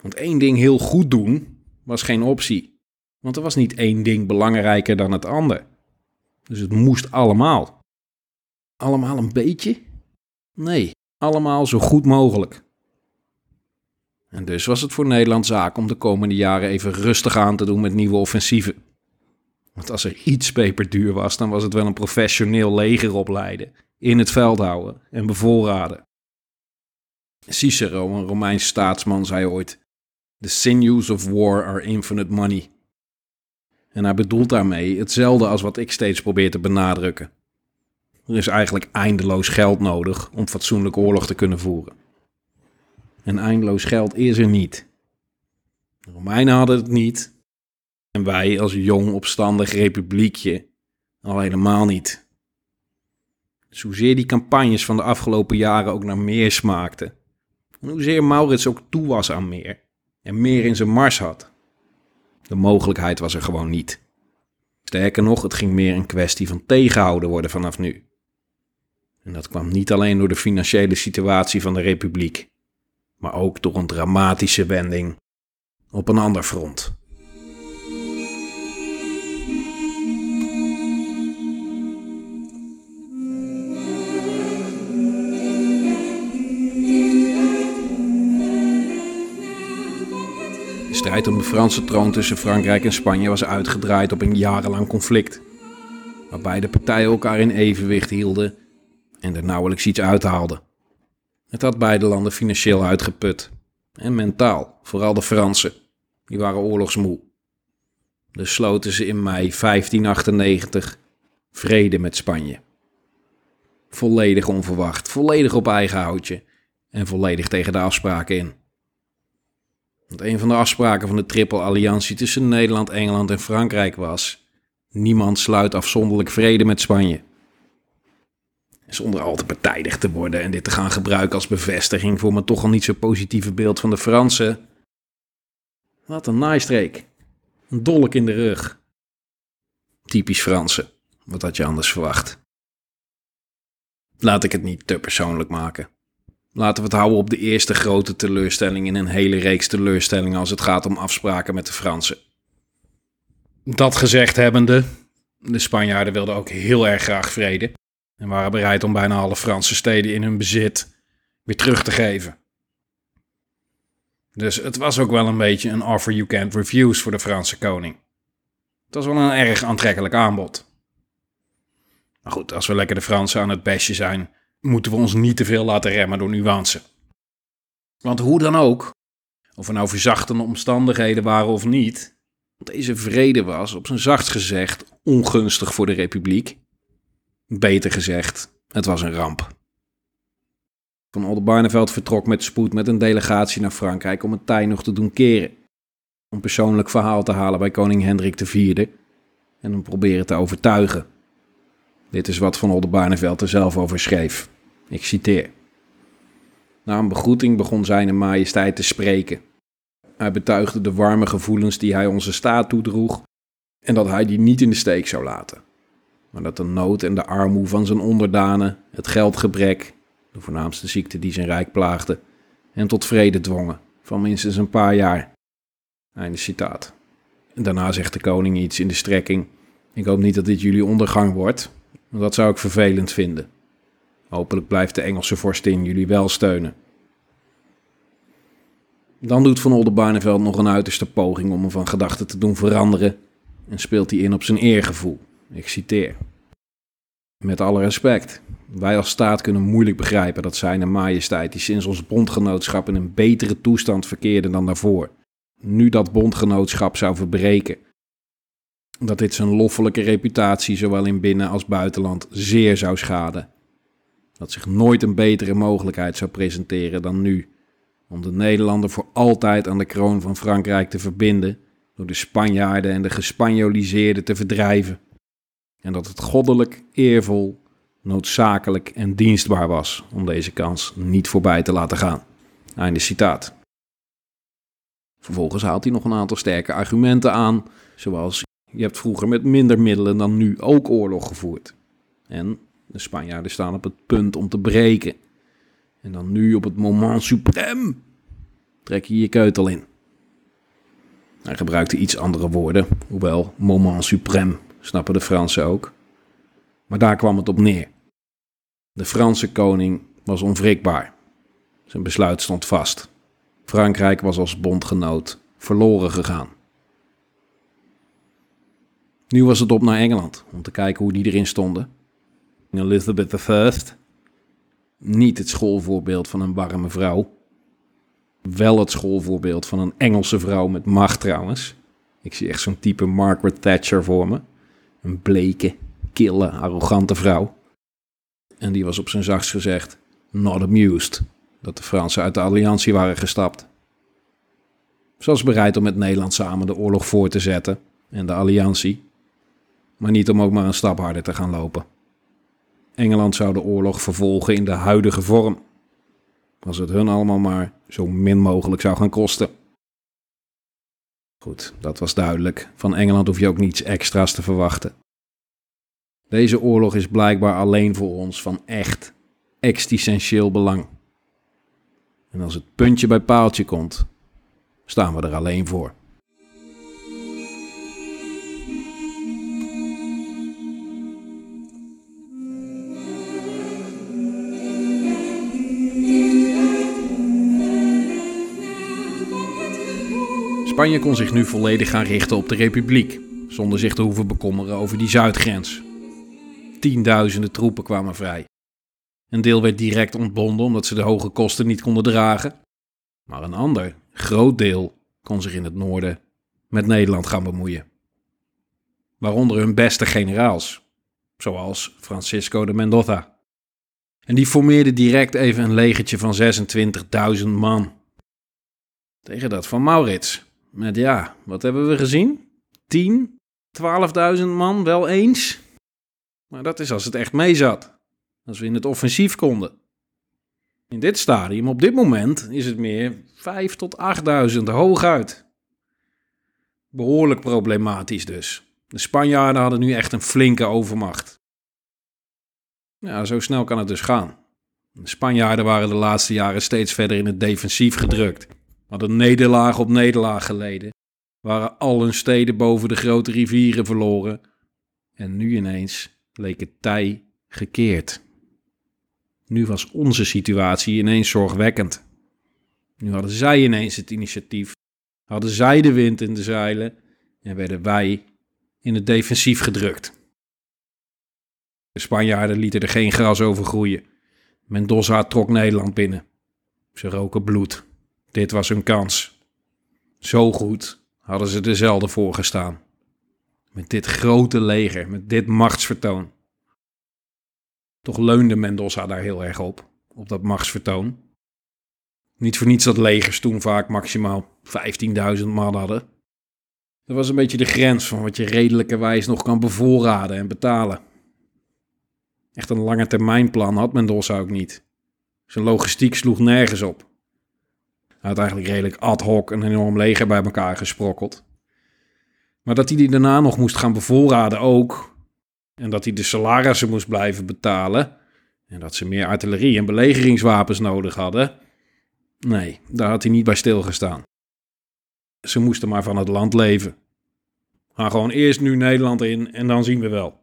Want één ding heel goed doen was geen optie. Want er was niet één ding belangrijker dan het ander. Dus het moest allemaal. Allemaal een beetje? Nee, allemaal zo goed mogelijk. En dus was het voor Nederland zaak om de komende jaren even rustig aan te doen met nieuwe offensieven. Want als er iets peperduur was, dan was het wel een professioneel leger opleiden, in het veld houden en bevoorraden. Cicero, een Romeins staatsman, zei ooit: The sinews of war are infinite money. En hij bedoelt daarmee hetzelfde als wat ik steeds probeer te benadrukken. Er is eigenlijk eindeloos geld nodig om fatsoenlijk oorlog te kunnen voeren. En eindeloos geld is er niet. De Romeinen hadden het niet, en wij als jong opstandig republiekje al helemaal niet. Dus hoezeer die campagnes van de afgelopen jaren ook naar meer smaakten. En hoezeer Maurits ook toe was aan meer. En meer in zijn mars had. De mogelijkheid was er gewoon niet. Sterker nog, het ging meer een kwestie van tegenhouden worden vanaf nu. En dat kwam niet alleen door de financiële situatie van de republiek, maar ook door een dramatische wending op een ander front. Strijd om de Franse troon tussen Frankrijk en Spanje was uitgedraaid op een jarenlang conflict. Waar beide partijen elkaar in evenwicht hielden en er nauwelijks iets uithaalden. Het had beide landen financieel uitgeput. En mentaal, vooral de Fransen. Die waren oorlogsmoe. Dus sloten ze in mei 1598 vrede met Spanje. Volledig onverwacht, volledig op eigen houtje en volledig tegen de afspraken in. Want een van de afspraken van de Triple Alliantie tussen Nederland, Engeland en Frankrijk was: niemand sluit afzonderlijk vrede met Spanje. Zonder al te partijdig te worden en dit te gaan gebruiken als bevestiging voor mijn toch al niet zo positieve beeld van de Fransen. Wat een naaistreek. Een dolk in de rug. Typisch Fransen. Wat had je anders verwacht? Laat ik het niet te persoonlijk maken. Laten we het houden op de eerste grote teleurstelling in een hele reeks teleurstellingen als het gaat om afspraken met de Fransen. Dat gezegd hebbende, de Spanjaarden wilden ook heel erg graag vrede en waren bereid om bijna alle Franse steden in hun bezit weer terug te geven. Dus het was ook wel een beetje een offer you can't refuse voor de Franse koning. Het was wel een erg aantrekkelijk aanbod. Maar goed, als we lekker de Fransen aan het bestje zijn, moeten we ons niet te veel laten remmen door nuance. Want hoe dan ook, of er nou verzachtende omstandigheden waren of niet, deze vrede was, op zijn zachtst gezegd, ongunstig voor de republiek. Beter gezegd, het was een ramp. Van Oldenbarneveld vertrok met spoed met een delegatie naar Frankrijk om het tij nog te doen keren. Een persoonlijk verhaal te halen bij koning Hendrik IV en hem proberen te overtuigen. Dit is wat Van Oldenbarneveld er zelf over schreef. Ik citeer. Na een begroeting begon zijn majesteit te spreken. Hij betuigde de warme gevoelens die hij onze staat toedroeg en dat hij die niet in de steek zou laten. Maar dat de nood en de armoe van zijn onderdanen, het geldgebrek, de voornaamste ziekte die zijn rijk plaagde, hem tot vrede dwongen, van minstens een paar jaar. Einde citaat. En daarna zegt de koning iets in de strekking: Ik hoop niet dat dit jullie ondergang wordt, dat zou ik vervelend vinden. Hopelijk blijft de Engelse vorstin jullie wel steunen. Dan doet Van Oldenbarneveld nog een uiterste poging om hem van gedachten te doen veranderen en speelt hij in op zijn eergevoel. Ik citeer. Met alle respect, wij als staat kunnen moeilijk begrijpen dat zijn majesteit, die sinds ons bondgenootschap in een betere toestand verkeerde dan daarvoor, nu dat bondgenootschap zou verbreken. Dat dit zijn loffelijke reputatie zowel in binnen- als buitenland zeer zou schaden. Dat zich nooit een betere mogelijkheid zou presenteren dan nu om de Nederlanden voor altijd aan de kroon van Frankrijk te verbinden, door de Spanjaarden en de gespanjoliseerden te verdrijven. En dat het goddelijk, eervol, noodzakelijk en dienstbaar was om deze kans niet voorbij te laten gaan. Einde citaat. Vervolgens haalt hij nog een aantal sterke argumenten aan, zoals je hebt vroeger met minder middelen dan nu ook oorlog gevoerd. En de Spanjaarden staan op het punt om te breken. En dan nu op het moment suprême trek je je keutel in. Hij gebruikte iets andere woorden, hoewel moment suprême snappen de Fransen ook. Maar daar kwam het op neer. De Franse koning was onwrikbaar. Zijn besluit stond vast. Frankrijk was als bondgenoot verloren gegaan. Nu was het op naar Engeland om te kijken hoe die erin stonden. Elizabeth I, niet het schoolvoorbeeld van een warme vrouw. Wel het schoolvoorbeeld van een Engelse vrouw met macht trouwens. Ik zie echt zo'n type Margaret Thatcher voor me. Een bleke, kille, arrogante vrouw. En die was op zijn zachtst gezegd not amused dat de Fransen uit de alliantie waren gestapt. Ze was bereid om met Nederland samen de oorlog voor te zetten en de alliantie, maar niet om ook maar een stap harder te gaan lopen. Engeland zou de oorlog vervolgen in de huidige vorm. Als het hun allemaal maar zo min mogelijk zou gaan kosten. Goed, dat was duidelijk. Van Engeland hoef je ook niets extra's te verwachten. Deze oorlog is blijkbaar alleen voor ons van echt, existentieel belang. En als het puntje bij paaltje komt, staan we er alleen voor. Spanje kon zich nu volledig gaan richten op de republiek, zonder zich te hoeven bekommeren over die zuidgrens. Tienduizenden troepen kwamen vrij. Een deel werd direct ontbonden omdat ze de hoge kosten niet konden dragen, maar een ander, groot deel, kon zich in het noorden met Nederland gaan bemoeien. Waaronder hun beste generaals, zoals Francisco de Mendoza. En die formeerde direct even een legertje van 26.000 man. Tegen dat van Maurits, met ja, wat hebben we gezien? 10, 12.000 man wel eens? Maar dat is als het echt mee zat. Als we in het offensief konden. In dit stadium, op dit moment, is het meer 5 tot 8.000 hooguit. Behoorlijk problematisch dus. De Spanjaarden hadden nu echt een flinke overmacht. Ja, zo snel kan het dus gaan. De Spanjaarden waren de laatste jaren steeds verder in het defensief gedrukt hadden nederlaag op nederlaag geleden, waren al hun steden boven de grote rivieren verloren. En nu ineens leek het tij gekeerd. Nu was onze situatie ineens zorgwekkend. Nu hadden zij ineens het initiatief, hadden zij de wind in de zeilen en werden wij in het defensief gedrukt. De Spanjaarden lieten er geen gras over groeien. Mendoza trok Nederland binnen. Ze roken bloed. Dit was hun kans. Zo goed hadden ze er zelden voor gestaan. Met dit grote leger, met dit machtsvertoon. Toch leunde Mendoza daar heel erg op, op dat machtsvertoon. Niet voor niets dat legers toen vaak maximaal 15.000 man hadden. Dat was een beetje de grens van wat je redelijkerwijs nog kan bevoorraden en betalen. Echt een lange termijnplan had Mendoza ook niet. Zijn logistiek sloeg nergens op. Had eigenlijk redelijk ad hoc een enorm leger bij elkaar gesprokkeld. Maar dat hij die daarna nog moest gaan bevoorraden ook. En dat hij de salarissen moest blijven betalen. En dat ze meer artillerie en belegeringswapens nodig hadden. Nee, daar had hij niet bij stilgestaan. Ze moesten maar van het land leven. Gaan gewoon eerst nu Nederland in en dan zien we wel.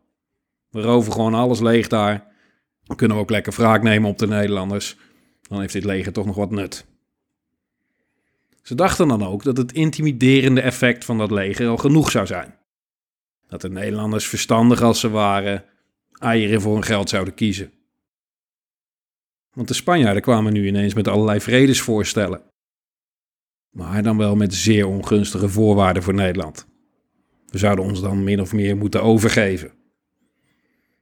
We roven gewoon alles leeg daar. Dan kunnen we ook lekker wraak nemen op de Nederlanders. Dan heeft dit leger toch nog wat nut. Ze dachten dan ook dat het intimiderende effect van dat leger al genoeg zou zijn. Dat de Nederlanders verstandig als ze waren, eieren voor hun geld zouden kiezen. Want de Spanjaarden kwamen nu ineens met allerlei vredesvoorstellen. Maar dan wel met zeer ongunstige voorwaarden voor Nederland. We zouden ons dan min of meer moeten overgeven.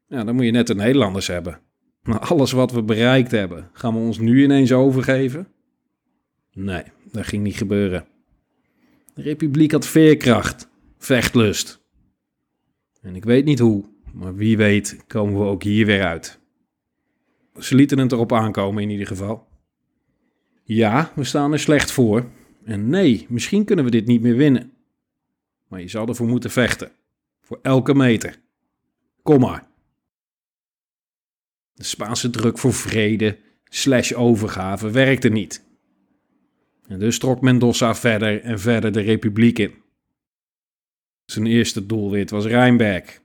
Ja, dan moet je net de Nederlanders hebben. Maar alles wat we bereikt hebben, gaan we ons nu ineens overgeven? Nee, dat ging niet gebeuren. De Republiek had veerkracht, vechtlust. En ik weet niet hoe, maar wie weet komen we ook hier weer uit. Ze lieten het erop aankomen in ieder geval. Ja, we staan er slecht voor. En nee, misschien kunnen we dit niet meer winnen. Maar je zal ervoor moeten vechten. Voor elke meter. Kom maar. De Spaanse druk voor vrede slash overgave werkte niet. En dus trok Mendoza verder en verder de republiek in. Zijn eerste doelwit was Rijnberg,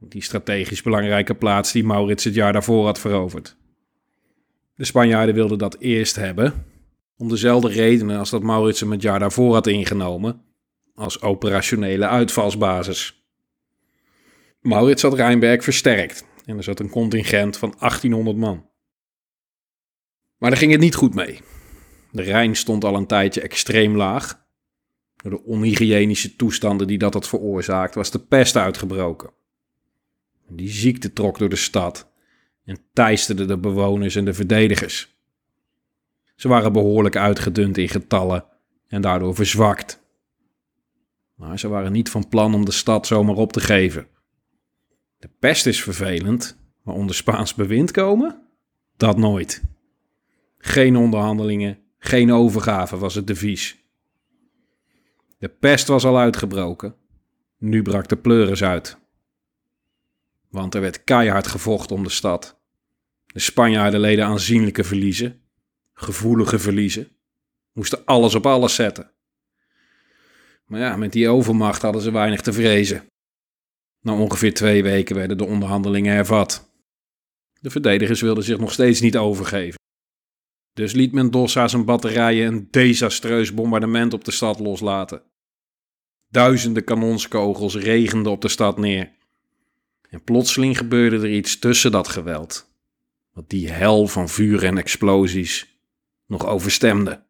die strategisch belangrijke plaats die Maurits het jaar daarvoor had veroverd. De Spanjaarden wilden dat eerst hebben, om dezelfde redenen als dat Maurits hem het jaar daarvoor had ingenomen, als operationele uitvalsbasis. Maurits had Rijnberg versterkt en er zat een contingent van 1800 man. Maar daar ging het niet goed mee. De Rijn stond al een tijdje extreem laag. Door de onhygiënische toestanden die dat had veroorzaakt, was de pest uitgebroken. Die ziekte trok door de stad en teisterde de bewoners en de verdedigers. Ze waren behoorlijk uitgedund in getallen en daardoor verzwakt. Maar ze waren niet van plan om de stad zomaar op te geven. De pest is vervelend, maar onder Spaans bewind komen? Dat nooit. Geen onderhandelingen, geen overgave was het devies. De pest was al uitgebroken. Nu brak de pleuris uit. Want er werd keihard gevochten om de stad. De Spanjaarden leden aanzienlijke verliezen, gevoelige verliezen, moesten alles op alles zetten. Maar ja, met die overmacht hadden ze weinig te vrezen. Na ongeveer twee weken werden de onderhandelingen hervat. De verdedigers wilden zich nog steeds niet overgeven. Dus liet Mendoza zijn batterijen een desastreus bombardement op de stad loslaten. Duizenden kanonskogels regenden op de stad neer. En plotseling gebeurde er iets tussen dat geweld, wat die hel van vuur en explosies nog overstemde.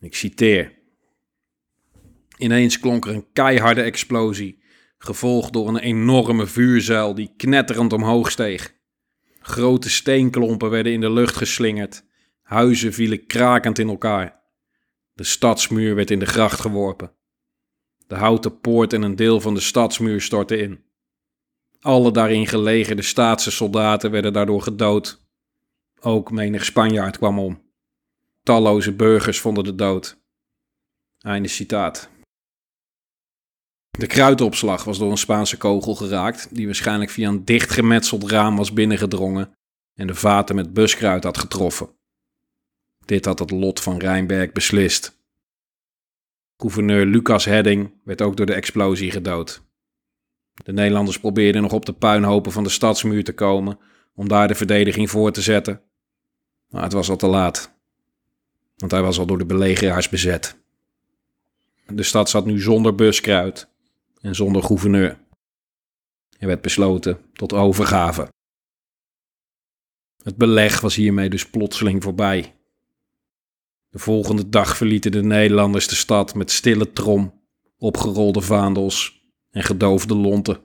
Ik citeer. Ineens klonk er een keiharde explosie, gevolgd door een enorme vuurzuil die knetterend omhoog steeg. Grote steenklompen werden in de lucht geslingerd. Huizen vielen krakend in elkaar. De stadsmuur werd in de gracht geworpen. De houten poort en een deel van de stadsmuur stortten in. Alle daarin gelegerde staatse soldaten werden daardoor gedood. Ook menig Spanjaard kwam om. Talloze burgers vonden de dood. Einde citaat. De kruidopslag was door een Spaanse kogel geraakt, die waarschijnlijk via een dichtgemetseld raam was binnengedrongen en de vaten met buskruid had getroffen. Dit had het lot van Rijnberg beslist. Gouverneur Lucas Hedding werd ook door de explosie gedood. De Nederlanders probeerden nog op de puinhopen van de stadsmuur te komen om daar de verdediging voor te zetten. Maar het was al te laat, want hij was al door de belegeraars bezet. De stad zat nu zonder buskruid en zonder gouverneur. Er werd besloten tot overgave. Het beleg was hiermee dus plotseling voorbij. De volgende dag verlieten de Nederlanders de stad met stille trom, opgerolde vaandels en gedoofde lonten.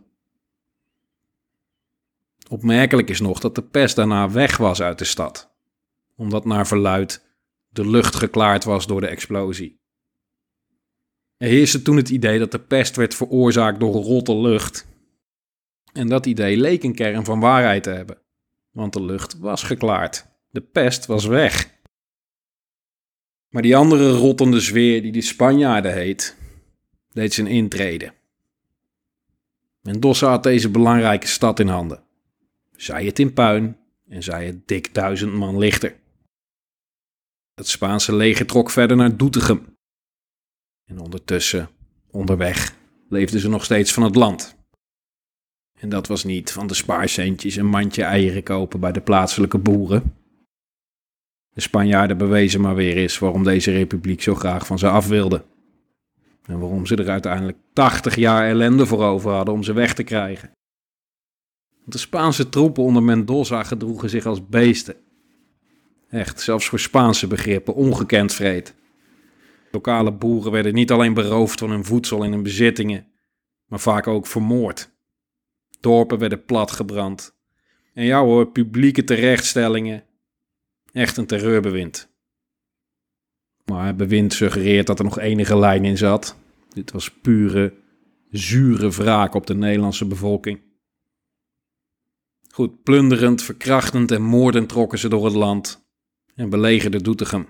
Opmerkelijk is nog dat de pest daarna weg was uit de stad, omdat naar verluid de lucht geklaard was door de explosie. Er heerste toen het idee dat de pest werd veroorzaakt door rotte lucht. En dat idee leek een kern van waarheid te hebben, want de lucht was geklaard. De pest was weg. Maar die andere rottende zweer die de Spanjaarden heet, deed zijn intrede. Mendoza had deze belangrijke stad in handen. Zij het in puin en zij het dik duizend man lichter. Het Spaanse leger trok verder naar Doetinchem. En ondertussen, onderweg, leefden ze nog steeds van het land. En dat was niet van de spaarcentjes een mandje eieren kopen bij de plaatselijke boeren. De Spanjaarden bewezen maar weer eens waarom deze republiek zo graag van ze af wilde. En waarom ze er uiteindelijk 80 jaar ellende voor over hadden om ze weg te krijgen. De Spaanse troepen onder Mendoza gedroegen zich als beesten. Echt, zelfs voor Spaanse begrippen, ongekend vreed. Lokale boeren werden niet alleen beroofd van hun voedsel en hun bezittingen, maar vaak ook vermoord. Dorpen werden platgebrand. En ja hoor, publieke terechtstellingen. Echt een terreurbewind. Maar het bewind suggereert dat er nog enige lijn in zat. Dit was pure, zure wraak op de Nederlandse bevolking. Goed, plunderend, verkrachtend en moordend trokken ze door het land en belegerden Doetinchem.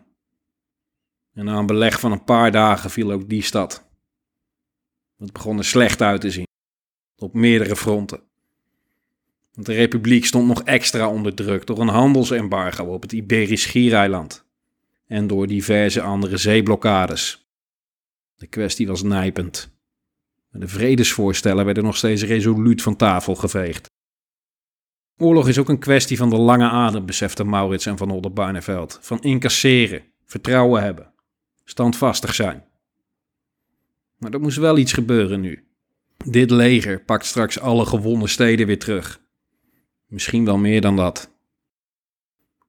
En na een beleg van een paar dagen viel ook die stad. Het begon er slecht uit te zien, op meerdere fronten. Want de republiek stond nog extra onder druk door een handelsembargo op het Iberisch Schiereiland en door diverse andere zeeblokkades. De kwestie was nijpend. de vredesvoorstellen werden nog steeds resoluut van tafel geveegd. Oorlog is ook een kwestie van de lange adem, besefte Maurits en Van Oldenbarneveld. Van incasseren, vertrouwen hebben, standvastig zijn. Maar er moest wel iets gebeuren nu. Dit leger pakt straks alle gewonnen steden weer terug. Misschien wel meer dan dat.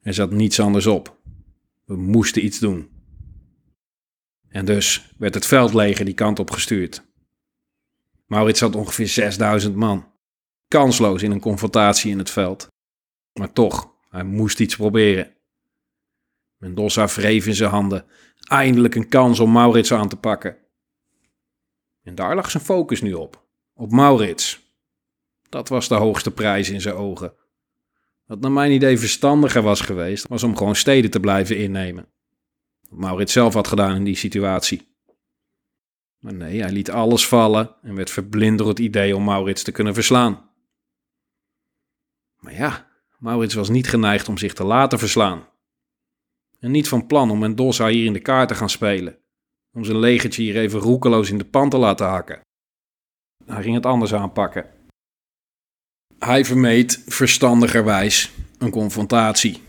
Er zat niets anders op. We moesten iets doen. En dus werd het veldleger die kant op gestuurd. Maurits had ongeveer 6000 man kansloos in een confrontatie in het veld. Maar toch, hij moest iets proberen. Mendoza wreef in zijn handen. Eindelijk een kans om Maurits aan te pakken. En daar lag zijn focus nu op. Op Maurits. Dat was de hoogste prijs in zijn ogen. Wat naar mijn idee verstandiger was geweest, was om gewoon steden te blijven innemen. Wat Maurits zelf had gedaan in die situatie. Maar nee, hij liet alles vallen en werd verblind door het idee om Maurits te kunnen verslaan. Maar ja, Maurits was niet geneigd om zich te laten verslaan. En niet van plan om Mendoza hier in de kaart te gaan spelen. Om zijn legertje hier even roekeloos in de pan te laten hakken. Hij ging het anders aanpakken. Hij vermeed verstandigerwijs een confrontatie.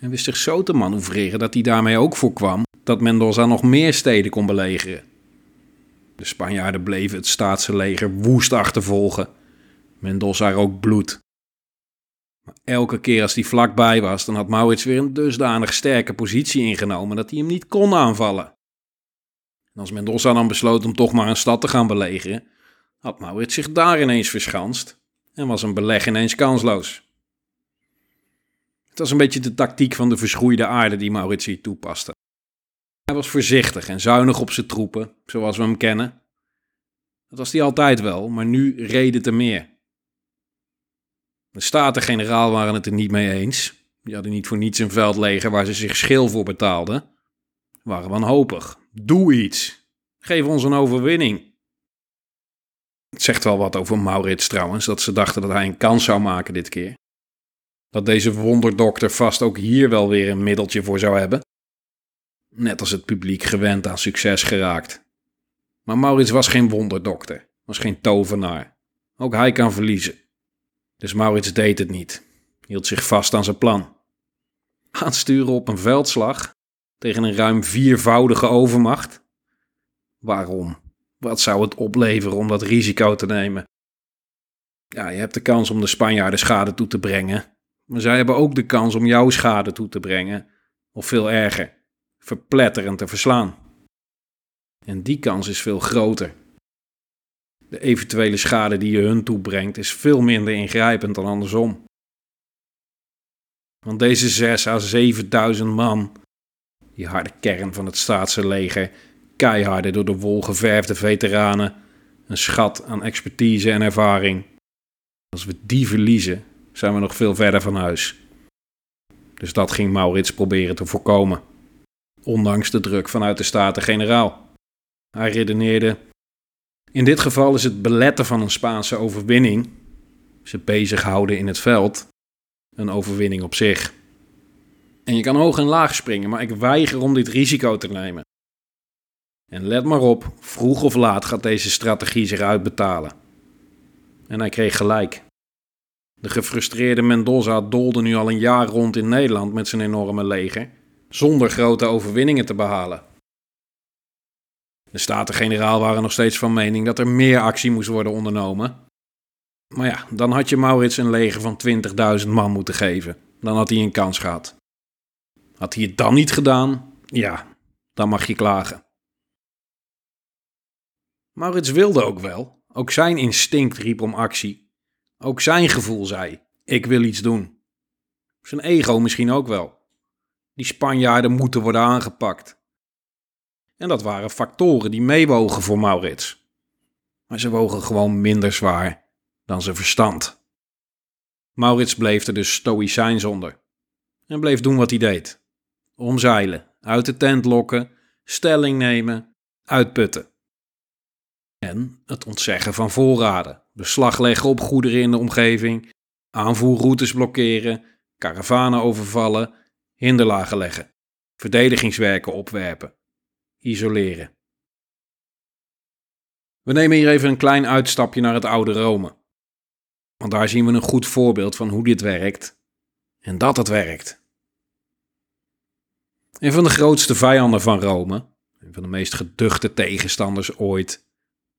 En wist zich zo te manoeuvreren dat hij daarmee ook voorkwam dat Mendoza nog meer steden kon belegeren. De Spanjaarden bleven het staatse leger woest achtervolgen. Mendoza rook bloed. Elke keer als hij vlakbij was, dan had Maurits weer een dusdanig sterke positie ingenomen dat hij hem niet kon aanvallen. En als Mendoza dan besloot om toch maar een stad te gaan belegeren, had Maurits zich daar ineens verschanst en was een beleg ineens kansloos. Het was een beetje de tactiek van de verschroeide aarde die Maurits hier toepaste. Hij was voorzichtig en zuinig op zijn troepen, zoals we hem kennen. Dat was hij altijd wel, maar nu reden te meer. De Staten-generaal waren het er niet mee eens. Die hadden niet voor niets een veldleger waar ze zich schil voor betaalden. Waren wanhopig. Doe iets. Geef ons een overwinning. Het zegt wel wat over Maurits trouwens, dat ze dachten dat hij een kans zou maken dit keer. Dat deze wonderdokter vast ook hier wel weer een middeltje voor zou hebben. net als het publiek gewend aan succes geraakt. Maar Maurits was geen wonderdokter, was geen tovenaar. Ook hij kan verliezen. Dus Maurits deed het niet, hield zich vast aan zijn plan. Aansturen op een veldslag tegen een ruim viervoudige overmacht? Waarom? Wat zou het opleveren om dat risico te nemen? Ja, je hebt de kans om de Spanjaarden schade toe te brengen. Maar zij hebben ook de kans om jouw schade toe te brengen. Of veel erger, verpletterend te verslaan. En die kans is veel groter. De eventuele schade die je hun toebrengt is veel minder ingrijpend dan andersom. Want deze 6 à 7000 man, die harde kern van het staatse leger, keiharde door de wol geverfde veteranen, een schat aan expertise en ervaring. Als we die verliezen, zijn we nog veel verder van huis. Dus dat ging Maurits proberen te voorkomen. Ondanks de druk vanuit de Staten-Generaal. Hij redeneerde: In dit geval is het beletten van een Spaanse overwinning, ze bezighouden in het veld, een overwinning op zich. En je kan hoog en laag springen, maar ik weiger om dit risico te nemen. En let maar op, vroeg of laat gaat deze strategie zich uitbetalen. En hij kreeg gelijk. De gefrustreerde Mendoza dolde nu al een jaar rond in Nederland met zijn enorme leger, zonder grote overwinningen te behalen. De Staten-Generaal waren nog steeds van mening dat er meer actie moest worden ondernomen. Maar ja, dan had je Maurits een leger van 20.000 man moeten geven. Dan had hij een kans gehad. Had hij het dan niet gedaan? Ja, dan mag je klagen. Maurits wilde ook wel. Ook zijn instinct riep om actie. Ook zijn gevoel zei: Ik wil iets doen. Zijn ego misschien ook wel. Die Spanjaarden moeten worden aangepakt. En dat waren factoren die meewogen voor Maurits. Maar ze wogen gewoon minder zwaar dan zijn verstand. Maurits bleef er dus stoïcijns onder. En bleef doen wat hij deed. Omzeilen, uit de tent lokken, stelling nemen, uitputten. En het ontzeggen van voorraden, beslag leggen op goederen in de omgeving, aanvoerroutes blokkeren, karavanen overvallen, hinderlagen leggen, verdedigingswerken opwerpen, isoleren. We nemen hier even een klein uitstapje naar het oude Rome. Want daar zien we een goed voorbeeld van hoe dit werkt en dat het werkt. Een van de grootste vijanden van Rome, een van de meest geduchte tegenstanders ooit,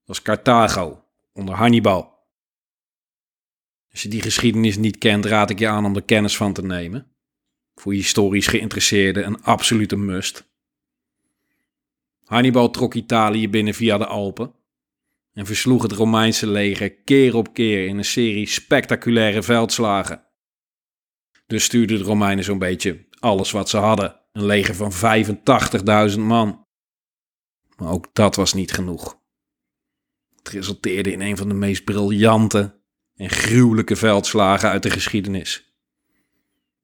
was Carthago onder Hannibal. Als je die geschiedenis niet kent, raad ik je aan om er kennis van te nemen. Voor historisch geïnteresseerden een absolute must. Hannibal trok Italië binnen via de Alpen en versloeg het Romeinse leger keer op keer in een serie spectaculaire veldslagen. Dus stuurden de Romeinen zo'n beetje alles wat ze hadden: een leger van 85.000 man. Maar ook dat was niet genoeg. Het resulteerde in een van de meest briljante en gruwelijke veldslagen uit de geschiedenis.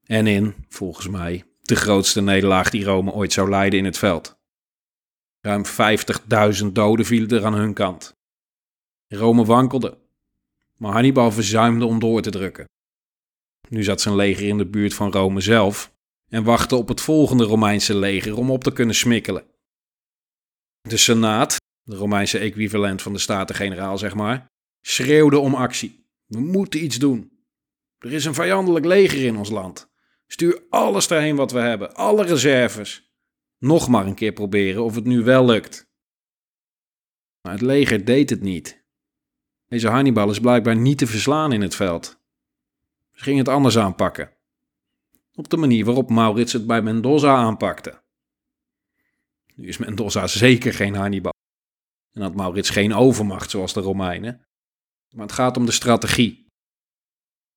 En in, volgens mij, de grootste nederlaag die Rome ooit zou leiden in het veld. Ruim 50.000 doden vielen er aan hun kant. Rome wankelde, maar Hannibal verzuimde om door te drukken. Nu zat zijn leger in de buurt van Rome zelf en wachtte op het volgende Romeinse leger om op te kunnen smikkelen. De Senaat, de Romeinse equivalent van de Staten-Generaal zeg maar, schreeuwde om actie. We moeten iets doen. Er is een vijandelijk leger in ons land. Stuur alles daarheen wat we hebben, alle reserves. Nog maar een keer proberen of het nu wel lukt. Maar het leger deed het niet. Deze Hannibal is blijkbaar niet te verslaan in het veld. Ze gingen het anders aanpakken. Op de manier waarop Maurits het bij Mendoza aanpakte. Nu is Mendoza zeker geen Hannibal. En had Maurits geen overmacht zoals de Romeinen. Maar het gaat om de strategie.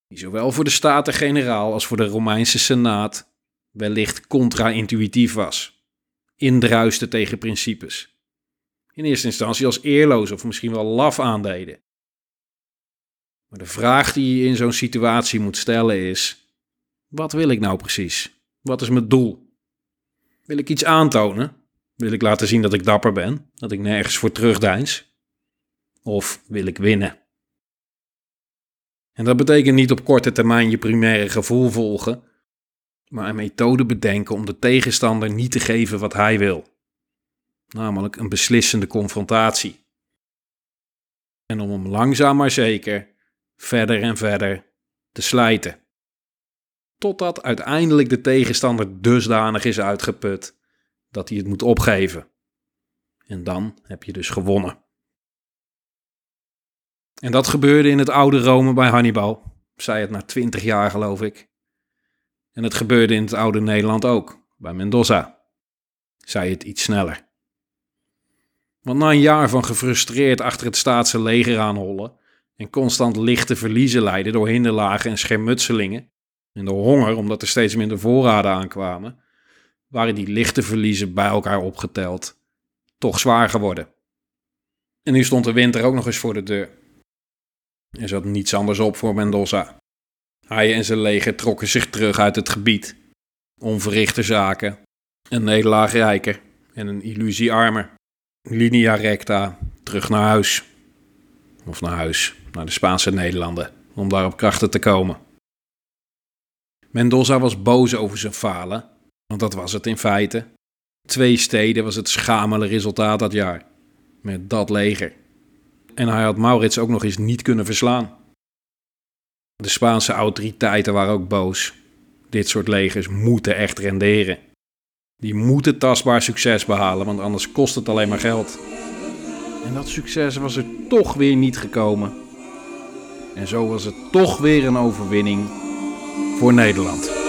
Die zowel voor de Staten-Generaal als voor de Romeinse Senaat wellicht contra-intuïtief was. Indruiste tegen principes. In eerste instantie als eerloos of misschien wel laf aandeden. Maar de vraag die je in zo'n situatie moet stellen is: wat wil ik nou precies? Wat is mijn doel? Wil ik iets aantonen? Wil ik laten zien dat ik dapper ben, dat ik nergens voor terugdeins? Of wil ik winnen? En dat betekent niet op korte termijn je primaire gevoel volgen, maar een methode bedenken om de tegenstander niet te geven wat hij wil. Namelijk een beslissende confrontatie. En om hem langzaam maar zeker verder en verder te slijten. Totdat uiteindelijk de tegenstander dusdanig is uitgeput dat hij het moet opgeven. En dan heb je dus gewonnen. En dat gebeurde in het oude Rome bij Hannibal. Zei het na twintig jaar, geloof ik. En het gebeurde in het oude Nederland ook, bij Mendoza. Zei het iets sneller. Want na een jaar van gefrustreerd achter het staatse leger aanhollen en constant lichte verliezen leiden door hinderlagen en schermutselingen en door honger omdat er steeds minder voorraden aankwamen, waren die lichte verliezen bij elkaar opgeteld toch zwaar geworden. En nu stond de winter ook nog eens voor de deur. Er zat niets anders op voor Mendoza. Hij en zijn leger trokken zich terug uit het gebied. Onverrichte zaken, een nederlaag rijker en een illusie armer. Linea recta, terug naar huis. Of naar huis, naar de Spaanse Nederlanden, om daar op krachten te komen. Mendoza was boos over zijn falen, want dat was het in feite. Twee steden was het schamele resultaat dat jaar, met dat leger. En hij had Maurits ook nog eens niet kunnen verslaan. De Spaanse autoriteiten waren ook boos. Dit soort legers moeten echt renderen. Die moeten tastbaar succes behalen, want anders kost het alleen maar geld. En dat succes was er toch weer niet gekomen. En zo was het toch weer een overwinning voor Nederland.